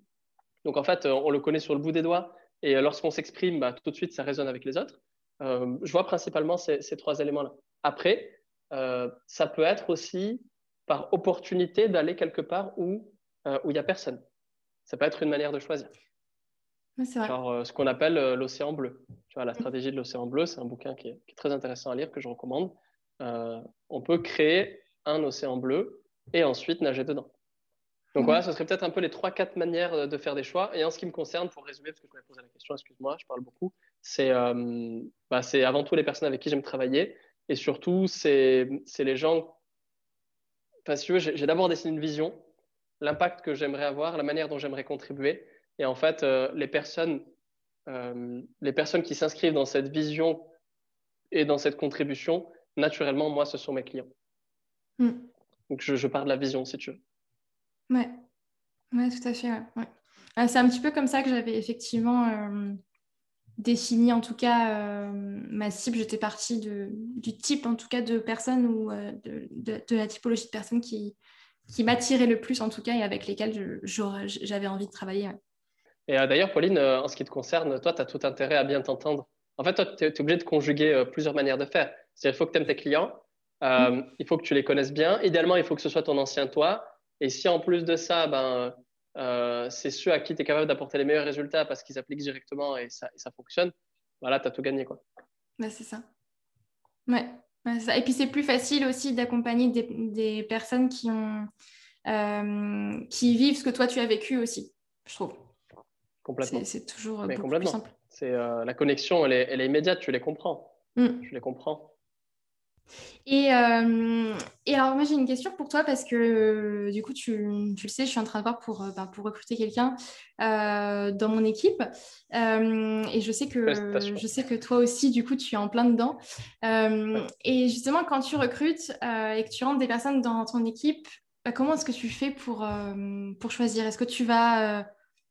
Donc en fait, on le connaît sur le bout des doigts et lorsqu'on s'exprime, bah, tout de suite, ça résonne avec les autres. je vois principalement ces trois éléments-là. Après, ça peut être aussi par opportunité d'aller quelque part où où il n'y a personne. Ça peut être une manière de choisir. Genre euh, ce qu'on appelle euh, l'océan bleu. Tu vois, la stratégie de l'océan bleu, c'est un bouquin qui est, très intéressant à lire, que je recommande. Euh, on peut créer un océan bleu et ensuite nager dedans. Donc voilà, ce serait peut-être un peu les trois, quatre manières de faire des choix. Et en ce qui me concerne, pour résumer, parce que je m'avais posé la question, excuse-moi, je parle beaucoup, c'est bah, avant tout les personnes avec qui j'aime travailler. Et surtout, c'est les gens. Parce que j'ai d'abord dessiné une vision, l'impact que j'aimerais avoir, la manière dont j'aimerais contribuer. Et en fait, euh, les, personnes, euh, les personnes qui s'inscrivent dans cette vision et dans cette contribution, naturellement, moi, ce sont mes clients. Hmm. Donc, je, je, pars de la vision, si tu veux. Ouais, ouais tout à fait. Ouais. Euh, c'est un petit peu comme ça que j'avais effectivement défini, en tout cas, ma cible. J'étais partie de, du type, en tout cas, de personnes ou de, de, la typologie de personnes qui, qui m'attiraient le plus, en tout cas, et avec lesquelles j'avais envie de travailler. Et euh, d'ailleurs, Pauline, euh, en ce qui te concerne, toi, tu as tout intérêt à bien t'entendre. En fait, toi, tu es, obligé de conjuguer euh, plusieurs manières de faire. C'est-à-dire, il faut que tu aimes tes clients, mm. il faut que tu les connaisses bien. Idéalement, il faut que ce soit ton ancien toi. Et si en plus de ça, ben, c'est ceux à qui tu es capable d'apporter les meilleurs résultats parce qu'ils appliquent directement et ça, ça fonctionne, voilà, tu as tout gagné. Quoi. Bah, c'est ça. Ouais. Et puis, c'est plus facile aussi d'accompagner des, des, personnes qui, ont, qui vivent ce que toi, tu as vécu aussi, je trouve. Complètement. C'est toujours beaucoup plus simple. C'est euh, la connexion, elle est, elle est, immédiate, tu les comprends. Mm. Tu les comprends. Et, euh, et, alors, moi, j'ai une question pour toi parce que euh, du coup, tu, tu, le sais, je suis en train de voir pour, ben, pour recruter quelqu'un dans mon équipe. et je sais, que, je sais que toi aussi, du coup, tu es en plein dedans. Et justement, quand tu recrutes et que tu rentres des personnes dans ton équipe, bah, comment est-ce que tu fais pour, pour choisir? Est-ce que tu vas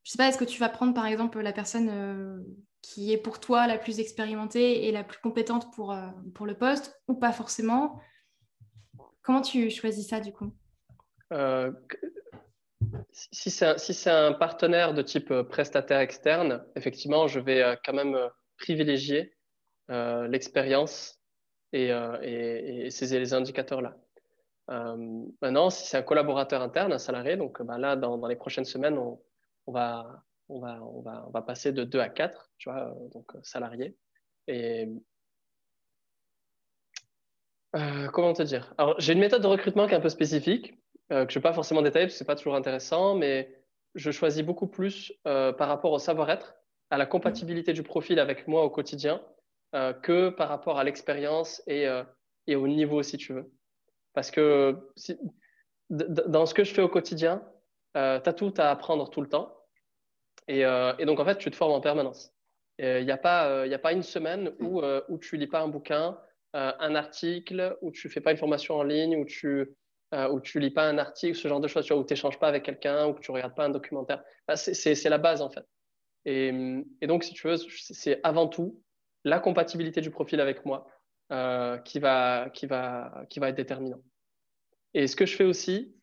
je sais pas, est-ce que tu vas prendre par exemple la personne euh, qui est pour toi la plus expérimentée et la plus compétente pour, euh, pour le poste ou pas forcément Comment tu choisis ça du coup? Euh, Si c'est un, partenaire de type prestataire externe, effectivement, je vais quand même privilégier l'expérience et, ces les indicateurs-là. maintenant, si c'est un collaborateur interne, un salarié, donc bah, là, dans, les prochaines semaines, on va, on va, on va, on va passer de 2 à 4, tu vois, euh, donc euh, salariés. Et euh, comment te dire? Alors, j'ai une méthode de recrutement qui est un peu spécifique, que je ne vais pas forcément détailler parce que ce n'est pas toujours intéressant, mais je choisis beaucoup plus par rapport au savoir-être, à la compatibilité du profil avec moi au quotidien, que par rapport à l'expérience et, et, au niveau, si tu veux. Parce que dans ce que je fais au quotidien, tu as tout à apprendre tout le temps. Euh, et, donc, en fait, tu te formes en permanence. Il n'y a, pas, euh, a pas une semaine où, euh, où tu lis pas un bouquin, un article, où tu fais pas une formation en ligne, où tu où tu lis pas un article, ce genre de choses, où tu n'échanges pas avec quelqu'un, ou que tu regardes pas un documentaire. c'est la base, en fait. Et, et, donc, si tu veux, c'est avant tout la compatibilité du profil avec moi qui, va, qui, va, qui va être déterminant. Et ce que je fais aussi,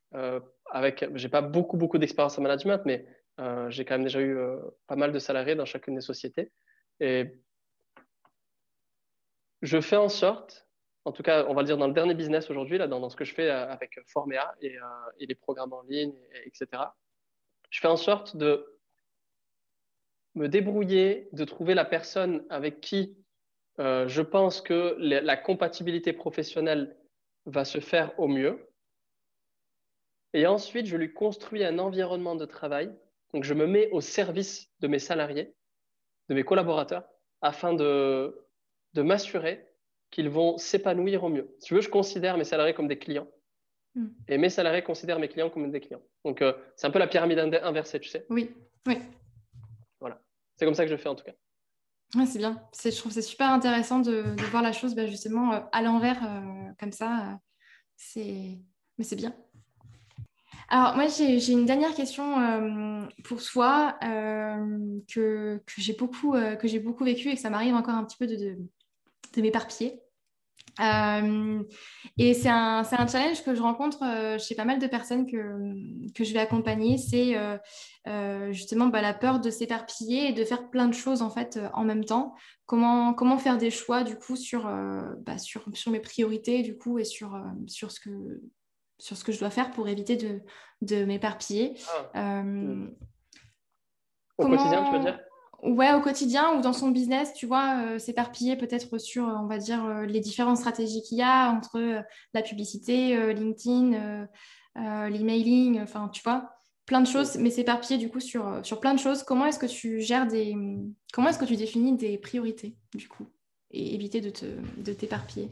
avec, j'ai pas beaucoup, beaucoup d'expérience en management, mais euh, j'ai quand même déjà eu euh, pas mal de salariés dans chacune des sociétés. Et je fais en sorte, en tout cas, on va le dire dans le dernier business aujourd'hui, dans, ce que je fais euh, avec Formea et, les programmes en ligne, etc. Je fais en sorte de me débrouiller, de trouver la personne avec qui je pense que la compatibilité professionnelle va se faire au mieux. Et ensuite, je lui construis un environnement de travail donc, je me mets au service de mes salariés, de mes collaborateurs, afin de, de m'assurer qu'ils vont s'épanouir au mieux. Si tu veux, je considère mes salariés comme des clients. Hmm. Et mes salariés considèrent mes clients comme des clients. Donc, euh, c'est un peu la pyramide inversée, tu sais. Oui, oui. Voilà. C'est comme ça que je fais en tout cas. Ouais, c'est bien. Je trouve c'est super intéressant de, voir la chose bah, justement euh, à l'envers, comme ça. c'est... Mais c'est bien. Alors, moi, j'ai une dernière question euh, pour toi euh, que, que j'ai beaucoup, euh, beaucoup vécu et que ça m'arrive encore un petit peu de, de, m'éparpiller. et c'est un, un, challenge que je rencontre chez pas mal de personnes que, que je vais accompagner. C'est justement bah, la peur de s'éparpiller et de faire plein de choses en fait en même temps. Comment, comment faire des choix du coup sur, bah, sur, sur mes priorités du coup et sur, sur ce que sur ce que je dois faire pour éviter de, de m'éparpiller. Ah. Euh, au quotidien, tu veux dire? Ouais, au quotidien ou dans son business, tu vois, euh, s'éparpiller peut-être sur, on va dire, euh, les différentes stratégies qu'il y a entre la publicité, LinkedIn, l'emailing, enfin, tu vois, plein de choses, mais s'éparpiller du coup sur, sur plein de choses. Comment est-ce que tu gères des... Comment est-ce que tu définis des priorités, du coup, et éviter de, te, de t'éparpiller?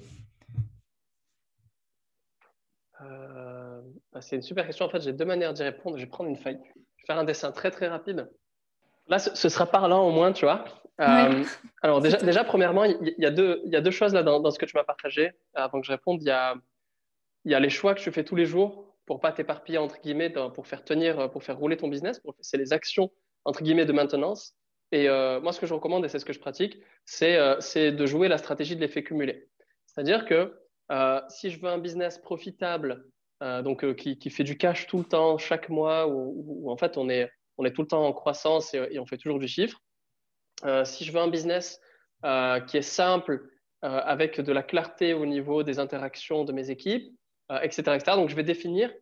Euh, c'est une super question. En fait, j'ai deux manières d'y répondre. Je vais prendre une feuille. Je vais faire un dessin très très rapide. Là, ce, sera parlant au moins, tu vois. Euh, alors déjà, déjà, premièrement, il y, a deux, il y a deux choses là dans, ce que tu m'as partagé. Avant que je réponde, il y a, il y a les choix que tu fais tous les jours pour pas t'éparpiller entre guillemets, pour faire tenir, pour faire rouler ton business. C'est les actions entre guillemets de maintenance. Et euh, moi, ce que je recommande et c'est ce que je pratique, c'est de jouer la stratégie de l'effet cumulé. C'est-à-dire que euh, si je veux un business profitable, euh, donc euh, qui, fait du cash tout le temps, chaque mois, où, en fait on est, on est tout le temps en croissance et, on fait toujours du chiffre. si je veux un business qui est simple, avec de la clarté au niveau des interactions de mes équipes, etc., etc. Donc je vais définir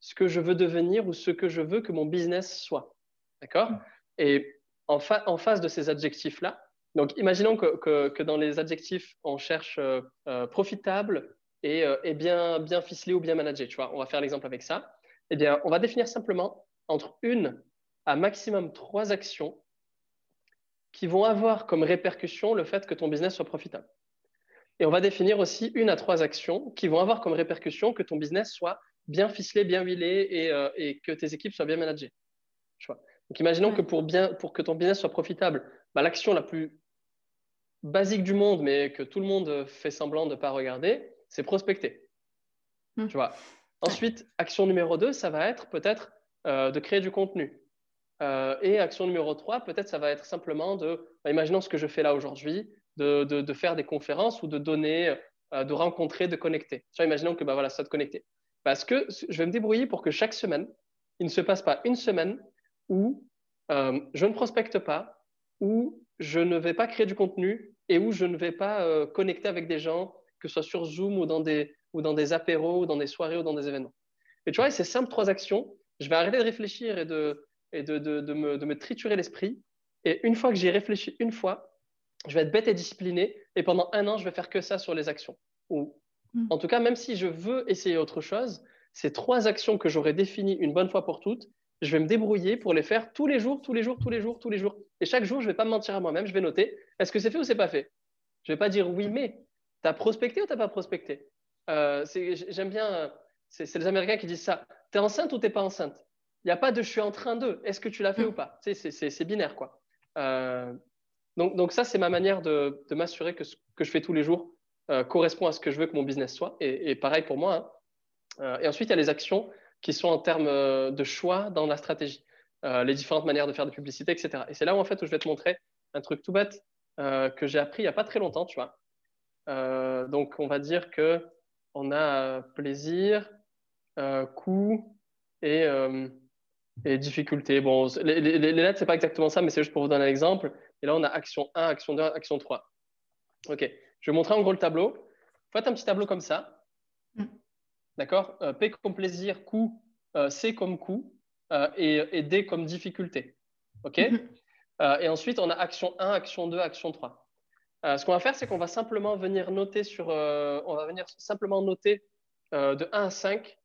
ce que je veux devenir ou ce que je veux que mon business soit. D'accord? Et en, en, face de ces adjectifs-là, donc, imaginons que, dans les adjectifs, on cherche euh, euh, profitable euh, et, bien, bien ficelé ou bien managé. Tu vois, on va faire l'exemple avec ça. Eh bien, on va définir simplement entre une à maximum trois actions qui vont avoir comme répercussion le fait que ton business soit profitable. Et on va définir aussi une à trois actions qui vont avoir comme répercussion que ton business soit bien ficelé, bien huilé et, que tes équipes soient bien managées. Tu vois. Donc, imaginons que pour, bien, pour que ton business soit profitable, bah, l'action la plus basique du monde, mais que tout le monde fait semblant de ne pas regarder, c'est prospecter. Hmm. Tu vois. Ensuite, action numéro 2, ça va être peut-être euh, de créer du contenu. Euh, et action numéro 3, peut-être ça va être simplement de, bah, imaginons ce que je fais là aujourd'hui, de, de, faire des conférences ou de donner, euh, de rencontrer, de connecter. Tu vois, imaginons que bah, voilà, ça de connecter. Parce que je vais me débrouiller pour que chaque semaine, il ne se passe pas une semaine où je ne prospecte pas, où je ne vais pas créer du contenu et où je ne vais pas euh, connecter avec des gens, que ce soit sur Zoom ou dans, des, ou dans des apéros, ou dans des soirées ou dans des événements. Et tu vois, ces simples trois actions, je vais arrêter de réfléchir et de, et de, de, de me, me, triturer l'esprit. Et une fois que j'y réfléchi une fois, je vais être bête et discipliné. Et pendant un an, je vais faire que ça sur les actions. Ou, mm. en tout cas, même si je veux essayer autre chose, ces trois actions que j'aurais définies une bonne fois pour toutes, je vais me débrouiller pour les faire tous les jours, tous les jours, tous les jours, tous les jours. Et chaque jour, je ne vais pas me mentir à moi-même, je vais noter est-ce que c'est fait ou c'est pas fait? Je ne vais pas dire oui, mais tu as prospecté ou tu n'as pas prospecté? Euh, J'aime bien, c'est les Américains qui disent ça. Tu es enceinte ou tu n'es pas enceinte? Il n'y a pas de je suis en train de, est-ce que tu l'as fait mm. ou pas? C'est binaire, quoi. Euh, donc, donc, ça, c'est ma manière de, m'assurer que ce que je fais tous les jours euh, correspond à ce que je veux que mon business soit. Et, pareil pour moi. Hein. et ensuite, il y a les actions qui sont en termes euh, de choix dans la stratégie, euh, les différentes manières de faire de publicité, etc. Et c'est là où, en fait, où je vais te montrer un truc tout bête euh, que j'ai appris il n'y a pas très longtemps, tu vois. donc, on va dire que on a plaisir, coût et, et difficulté. Bon, les, lettres, c'est pas exactement ça, mais c'est juste pour vous donner un exemple. Et là, on a action 1, action 2, action 3. OK. Je vais montrer en gros le tableau. Faites un petit tableau comme ça. D'accord? Euh, P comme plaisir, coût, euh, C comme coût euh, et, D comme difficulté. OK? Mhm. Et ensuite, on a action 1, action 2, action 3. ce qu'on va faire, c'est qu'on va simplement venir noter sur, on va venir simplement noter de 1 à 5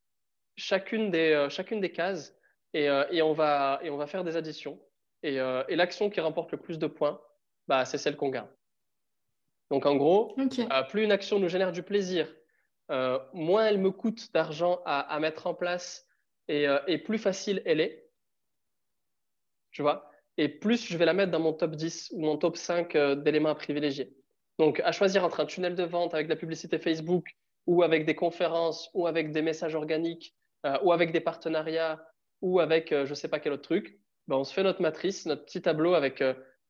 chacune des, chacune des cases et, et, on va, et on va faire des additions. Et, et l'action qui remporte le plus de points, bah, c'est celle qu'on gagne. Donc en gros, plus une action nous génère du plaisir, moins elle me coûte d'argent à, mettre en place et, et, plus facile elle est. Tu vois Et plus je vais la mettre dans mon top 10 ou mon top 5 d'éléments à privilégier. Donc, à choisir entre un tunnel de vente avec la publicité Facebook ou avec des conférences ou avec des messages organiques ou avec des partenariats ou avec je ne sais pas quel autre truc, ben, on se fait notre matrice, notre petit tableau avec,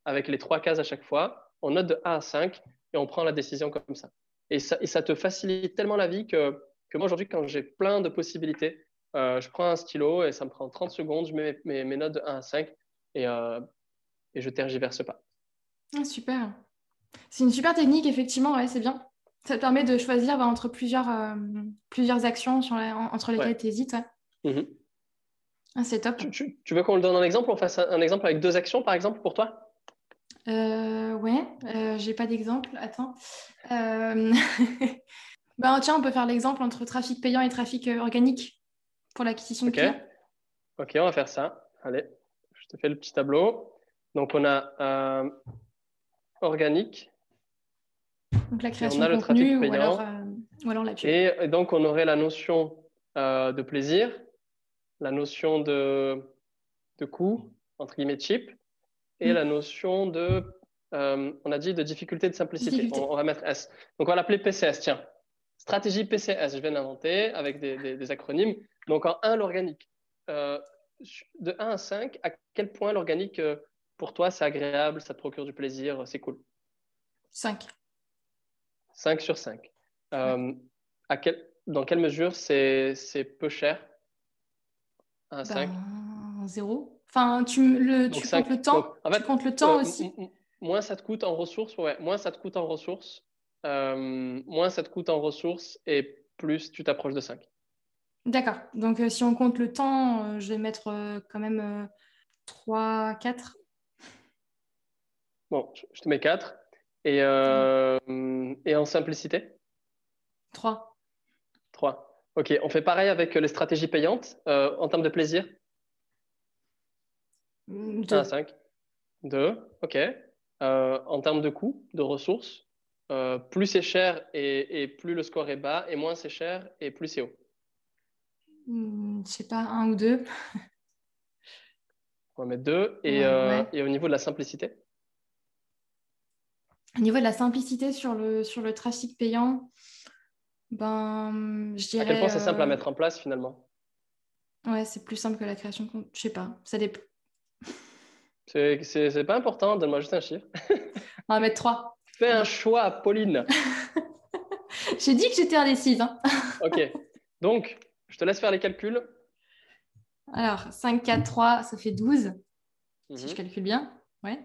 avec les trois cases à chaque fois. On note de 1 à 5 et on prend la décision comme ça. Et ça, et ça te facilite tellement la vie que, que moi, aujourd'hui, quand j'ai plein de possibilités, euh, je prends un stylo et ça me prend 30 secondes, je mets mes, mes notes de 1 à 5 et, euh, et je tergiverse pas. Ah, super. C'est une super technique, effectivement, ouais, c'est bien. Ça te permet de choisir bah, entre plusieurs, euh, plusieurs actions sur entre lesquelles tu hésites. Mhm. Ah, c'est top. Tu, tu, veux qu'on le donne un exemple? On fasse un exemple avec deux actions, par exemple, pour toi? Euh, ouais, euh, j'ai pas d'exemple. Attends. Euh... bah, tiens, on peut faire l'exemple entre trafic payant et trafic euh, organique pour l'acquisition de clients. Ok, on va faire ça. Allez, je te fais le petit tableau. Donc, on a euh, organique. Donc, la création de contenu ou alors, ou alors la pub. Et donc, on aurait la notion de plaisir, la notion de, de coût, entre guillemets, cheap, et la notion de, euh, on a dit, de difficulté de simplicité. On, va mettre S. Donc, on va l'appeler PCS. Tiens, stratégie PCS, je viens d'inventer avec des, acronymes. Donc, en 1, l'organique. Euh, de 1 à 5, à quel point l'organique, euh, pour toi, c'est agréable, ça te procure du plaisir, c'est cool? 5. 5 sur 5. à quel, dans quelle mesure c'est peu cher? 1 à 5 0. Enfin, tu, le, tu comptes le temps? en fait, tu comptes le temps euh, aussi? Moins ça te coûte en ressources, ouais. Moins ça te coûte en ressources, euh, moins ça te coûte en ressources et plus tu t'approches de 5. D'accord. Donc, euh, si on compte le temps, je vais mettre quand même 3, 4. Bon, je te mets 4. Et, et en simplicité? 3. 3. Ok, on fait pareil avec les stratégies payantes. en termes de plaisir? 1 à 5. 2, ok. Euh, en termes de coût, de ressources, euh, plus c'est cher et, plus le score est bas, et moins c'est cher et plus c'est haut. Hmm, je sais pas, un ou deux. On va mettre deux. Et, euh, et, au niveau de la simplicité? Au niveau de la simplicité sur le, sur le trafic payant, ben, je dirais. À quel point c'est simple à mettre en place finalement? Ouais, c'est plus simple que la création de compte. Je sais pas. Ça dépend. C'est pas important, donne-moi juste un chiffre. On va mettre 3. Fais un choix, Pauline. J'ai dit que j'étais indécise. Hein. ok. Donc, je te laisse faire les calculs. Alors, 5, 4, 3, ça fait 12. Si je mhm. calcule bien. Ouais.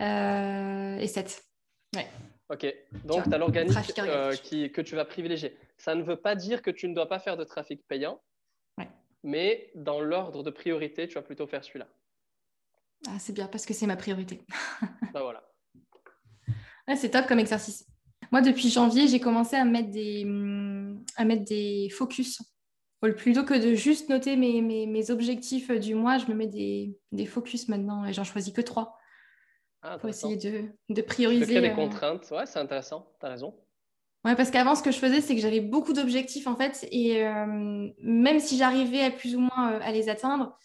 Euh, et 7. Ouais. Ok. Donc, tu as l'organique euh, que tu vas privilégier. Ça ne veut pas dire que tu ne dois pas faire de trafic payant. Ouais. Mais dans l'ordre de priorité, tu vas plutôt faire celui-là. Ah, c'est bien parce que c'est ma priorité. bah voilà. c'est top comme exercice. Moi, depuis janvier, j'ai commencé à mettre des, mm, à mettre des focus. Plutôt que de juste noter mes, mes, objectifs du mois, je me mets des, des focus maintenant et j'en choisis que trois. Ah, pour essayer de, de prioriser. des euh, contraintes, ouais, c'est intéressant, tu as raison. Ouais, parce qu'avant, ce que je faisais, c'est que j'avais beaucoup d'objectifs en fait, et euh, même si j'arrivais à plus ou moins euh, à les atteindre,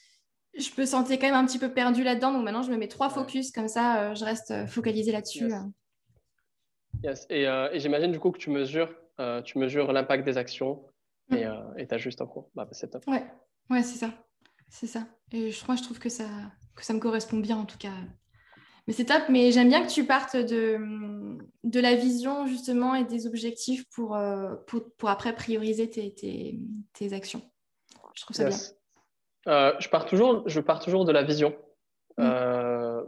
je me sentais quand même un petit peu perdue là-dedans. Donc maintenant, je me mets trois focus, comme ça, euh, je reste euh, focalisée là-dessus. Yes. Euh. Et, j'imagine du coup que tu mesures, tu mesures l'impact des actions mm. et tu ajustes en cours. Bah, c'est top. Ouais, ouais c'est ça. C'est ça. Et je, moi, je trouve que ça, que ça me correspond bien en tout cas. Mais c'est top. Mais j'aime bien que tu partes de, de la vision justement et des objectifs pour, pour, après prioriser tes, tes, actions. Je trouve ça bien. Euh, je, pars toujours, je pars toujours de la vision, mm. euh,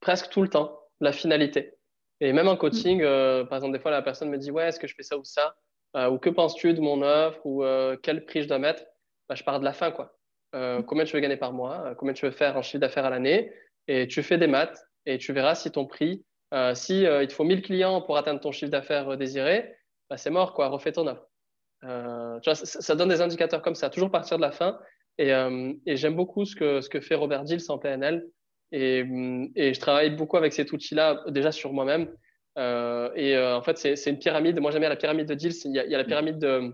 presque tout le temps, la finalité. Et même en coaching, mm. euh, par exemple, des fois, la personne me dit Ouais, est-ce que je fais ça ou ça Ou que penses-tu de mon offre Ou quel prix je dois mettre bah, Je pars de la fin. Quoi. Mm. Combien tu veux gagner par mois Combien tu veux faire en chiffre d'affaires à l'année Et tu fais des maths et tu verras si ton prix, si il te faut 1000 clients pour atteindre ton chiffre d'affaires désiré, bah, c'est mort, quoi. refais ton offre. Tu vois, ça, ça, donne des indicateurs comme ça, toujours partir de la fin et, euh, et j'aime beaucoup ce que, ce que fait Robert Dills en PNL. Et, et je travaille beaucoup avec cet outil-là, déjà sur moi-même. et en fait, c'est une pyramide. Moi, j'aime bien la pyramide de Diels. Il y a, la pyramide de,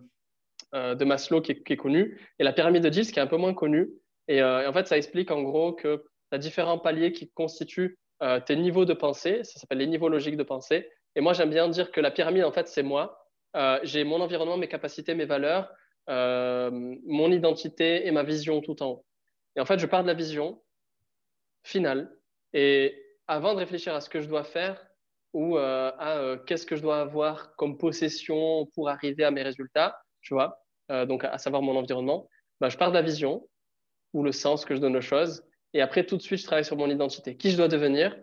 de Maslow qui est, qui est, connue et la pyramide de Diels qui est un peu moins connue. Et, en fait, ça explique en gros que tu as différents paliers qui constituent tes niveaux de pensée. Ça s'appelle les niveaux logiques de pensée. Et moi, j'aime bien dire que la pyramide, en fait, c'est moi. J'ai mon environnement, mes capacités, mes valeurs, mon identité et ma vision tout en haut. Et en fait, je pars de la vision finale. Et avant de réfléchir à ce que je dois faire ou euh, à euh, qu'est-ce que je dois avoir comme possession pour arriver à mes résultats, tu vois, euh, donc à, savoir mon environnement, bah, je pars de la vision ou le sens que je donne aux choses. Et après, tout de suite, je travaille sur mon identité. Qui je dois devenir,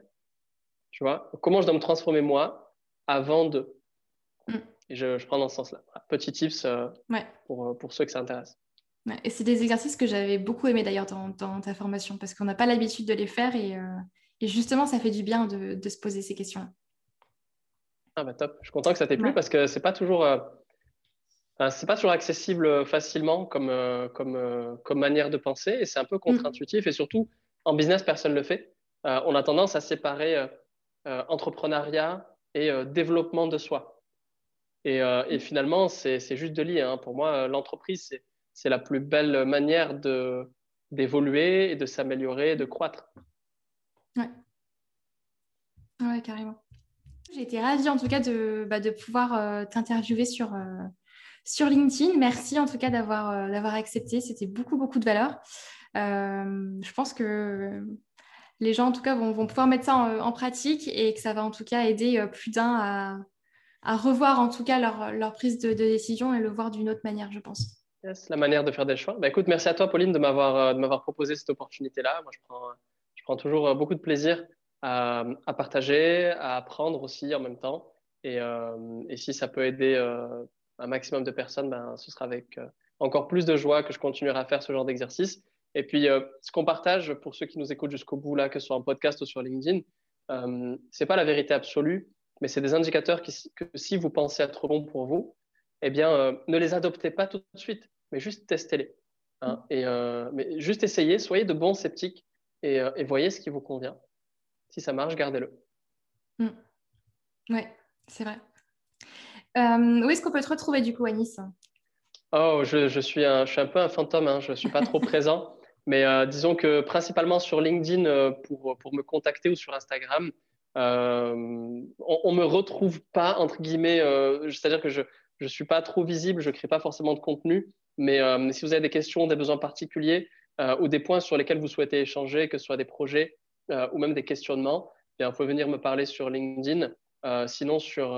tu vois, comment je dois me transformer moi avant de. Et je, je, prends dans ce sens-là. Petit tips pour, pour ceux que ça intéresse et c'est des exercices que j'avais beaucoup aimé d'ailleurs dans, ta formation parce qu'on n'a pas l'habitude de les faire et, euh, justement ça fait du bien de, se poser ces questions. Ah bah top, je suis content que ça t'ait plu parce que c'est pas toujours euh, c'est pas toujours accessible facilement comme, euh, comme, comme manière de penser et c'est un peu mm. contre-intuitif et surtout en business personne ne le fait. on a tendance à séparer entrepreneuriat et développement de soi. Et, et finalement, c'est juste de lier. Hein. Pour moi, l'entreprise, c'est la plus belle manière d'évoluer et de s'améliorer, de croître. Ouais. Ouais, carrément. J'ai été ravie en tout cas de, bah, de pouvoir euh, t'interviewer sur, euh, sur LinkedIn. Merci en tout cas d'avoir, euh, d'avoir accepté. C'était beaucoup, beaucoup de valeur. je pense que les gens en tout cas vont, vont pouvoir mettre ça en, pratique et que ça va en tout cas aider plus d'un à, à, revoir en tout cas leur, prise de, décision et le voir d'une autre manière, je pense la manière de faire des choix. Bah, écoute, merci à toi, Pauline, de m'avoir, euh, de proposé cette opportunité-là. Moi, je prends, je prends toujours euh, beaucoup de plaisir à, partager, à apprendre aussi en même temps. Et, euh, si ça peut aider un maximum de personnes, ben, ce sera avec encore plus de joie que je continuerai à faire ce genre d'exercice. Et puis, ce qu'on partage pour ceux qui nous écoutent jusqu'au bout, là, que ce soit en podcast ou sur LinkedIn, euh, c'est pas la vérité absolue, mais c'est des indicateurs qui, que si vous pensez être bon pour vous, eh bien, ne les adoptez pas tout de suite mais juste testez-les. Hein. Mm. et, euh, mais juste essayez, soyez de bons sceptiques euh, et, voyez ce qui vous convient. Si ça marche, gardez-le. Mm. Oui, c'est vrai. Euh, où est-ce qu'on peut te retrouver du coup à Nice Oh, je, je, suis un, je suis un peu un fantôme, hein. je ne suis pas trop présent. Mais disons que principalement sur LinkedIn pour, pour me contacter ou sur Instagram, on ne me retrouve pas, entre guillemets, c'est-à-dire que je ne suis pas trop visible, je ne crée pas forcément de contenu. Euh, mais si vous avez des questions, des besoins particuliers euh, ou des points sur lesquels vous souhaitez échanger, que ce soit des projets euh, ou même des questionnements, eh bien, vous pouvez venir me parler sur LinkedIn. sinon, sur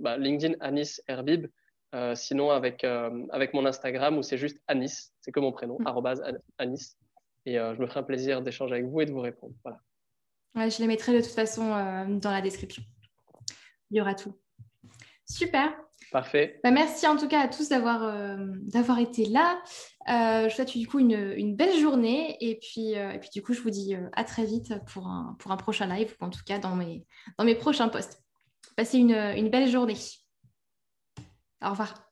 bah, LinkedIn Anis Herbib. sinon, avec, avec mon Instagram où c'est juste Anis, c'est que mon prénom, mm. Anis. Et je me ferai un plaisir d'échanger avec vous et de vous répondre. Voilà. Ouais, je les mettrai de toute façon dans la description. Il y aura tout. Super. Parfait. Bah, merci en tout cas à tous d'avoir euh, d'avoir été là. Euh, je souhaite du coup une, une belle journée et puis, euh, et puis du coup je vous dis à très vite pour un, pour un prochain live ou en tout cas dans mes, dans mes prochains posts. Passez une, une belle journée. Au revoir.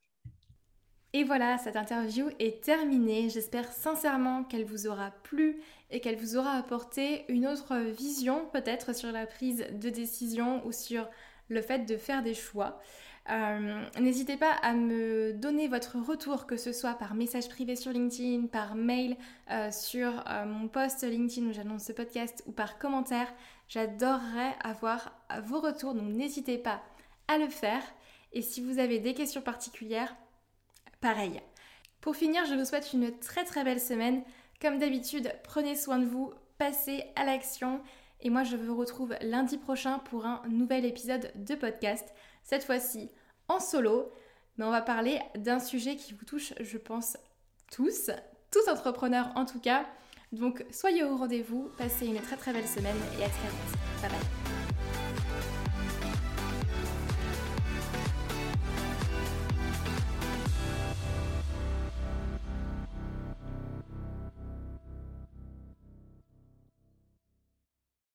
Et voilà, cette interview est terminée. J'espère sincèrement qu'elle vous aura plu et qu'elle vous aura apporté une autre vision peut-être sur la prise de décision ou sur le fait de faire des choix. Euh, n'hésitez pas à me donner votre retour, que ce soit par message privé sur LinkedIn, par mail euh, sur euh, mon post LinkedIn où j'annonce ce podcast ou par commentaire. J'adorerais avoir vos retours, donc n'hésitez pas à le faire. Et si vous avez des questions particulières, Pour finir, je vous souhaite une très très belle semaine. Comme d'habitude, prenez soin de vous, passez à l'action. Et moi, je vous retrouve lundi prochain pour un nouvel épisode de podcast cette fois-ci en solo, mais on va parler d'un sujet qui vous touche, je pense, tous, tous entrepreneurs en tout cas. Donc soyez au rendez-vous, passez une très très belle semaine et à très vite. Bye bye.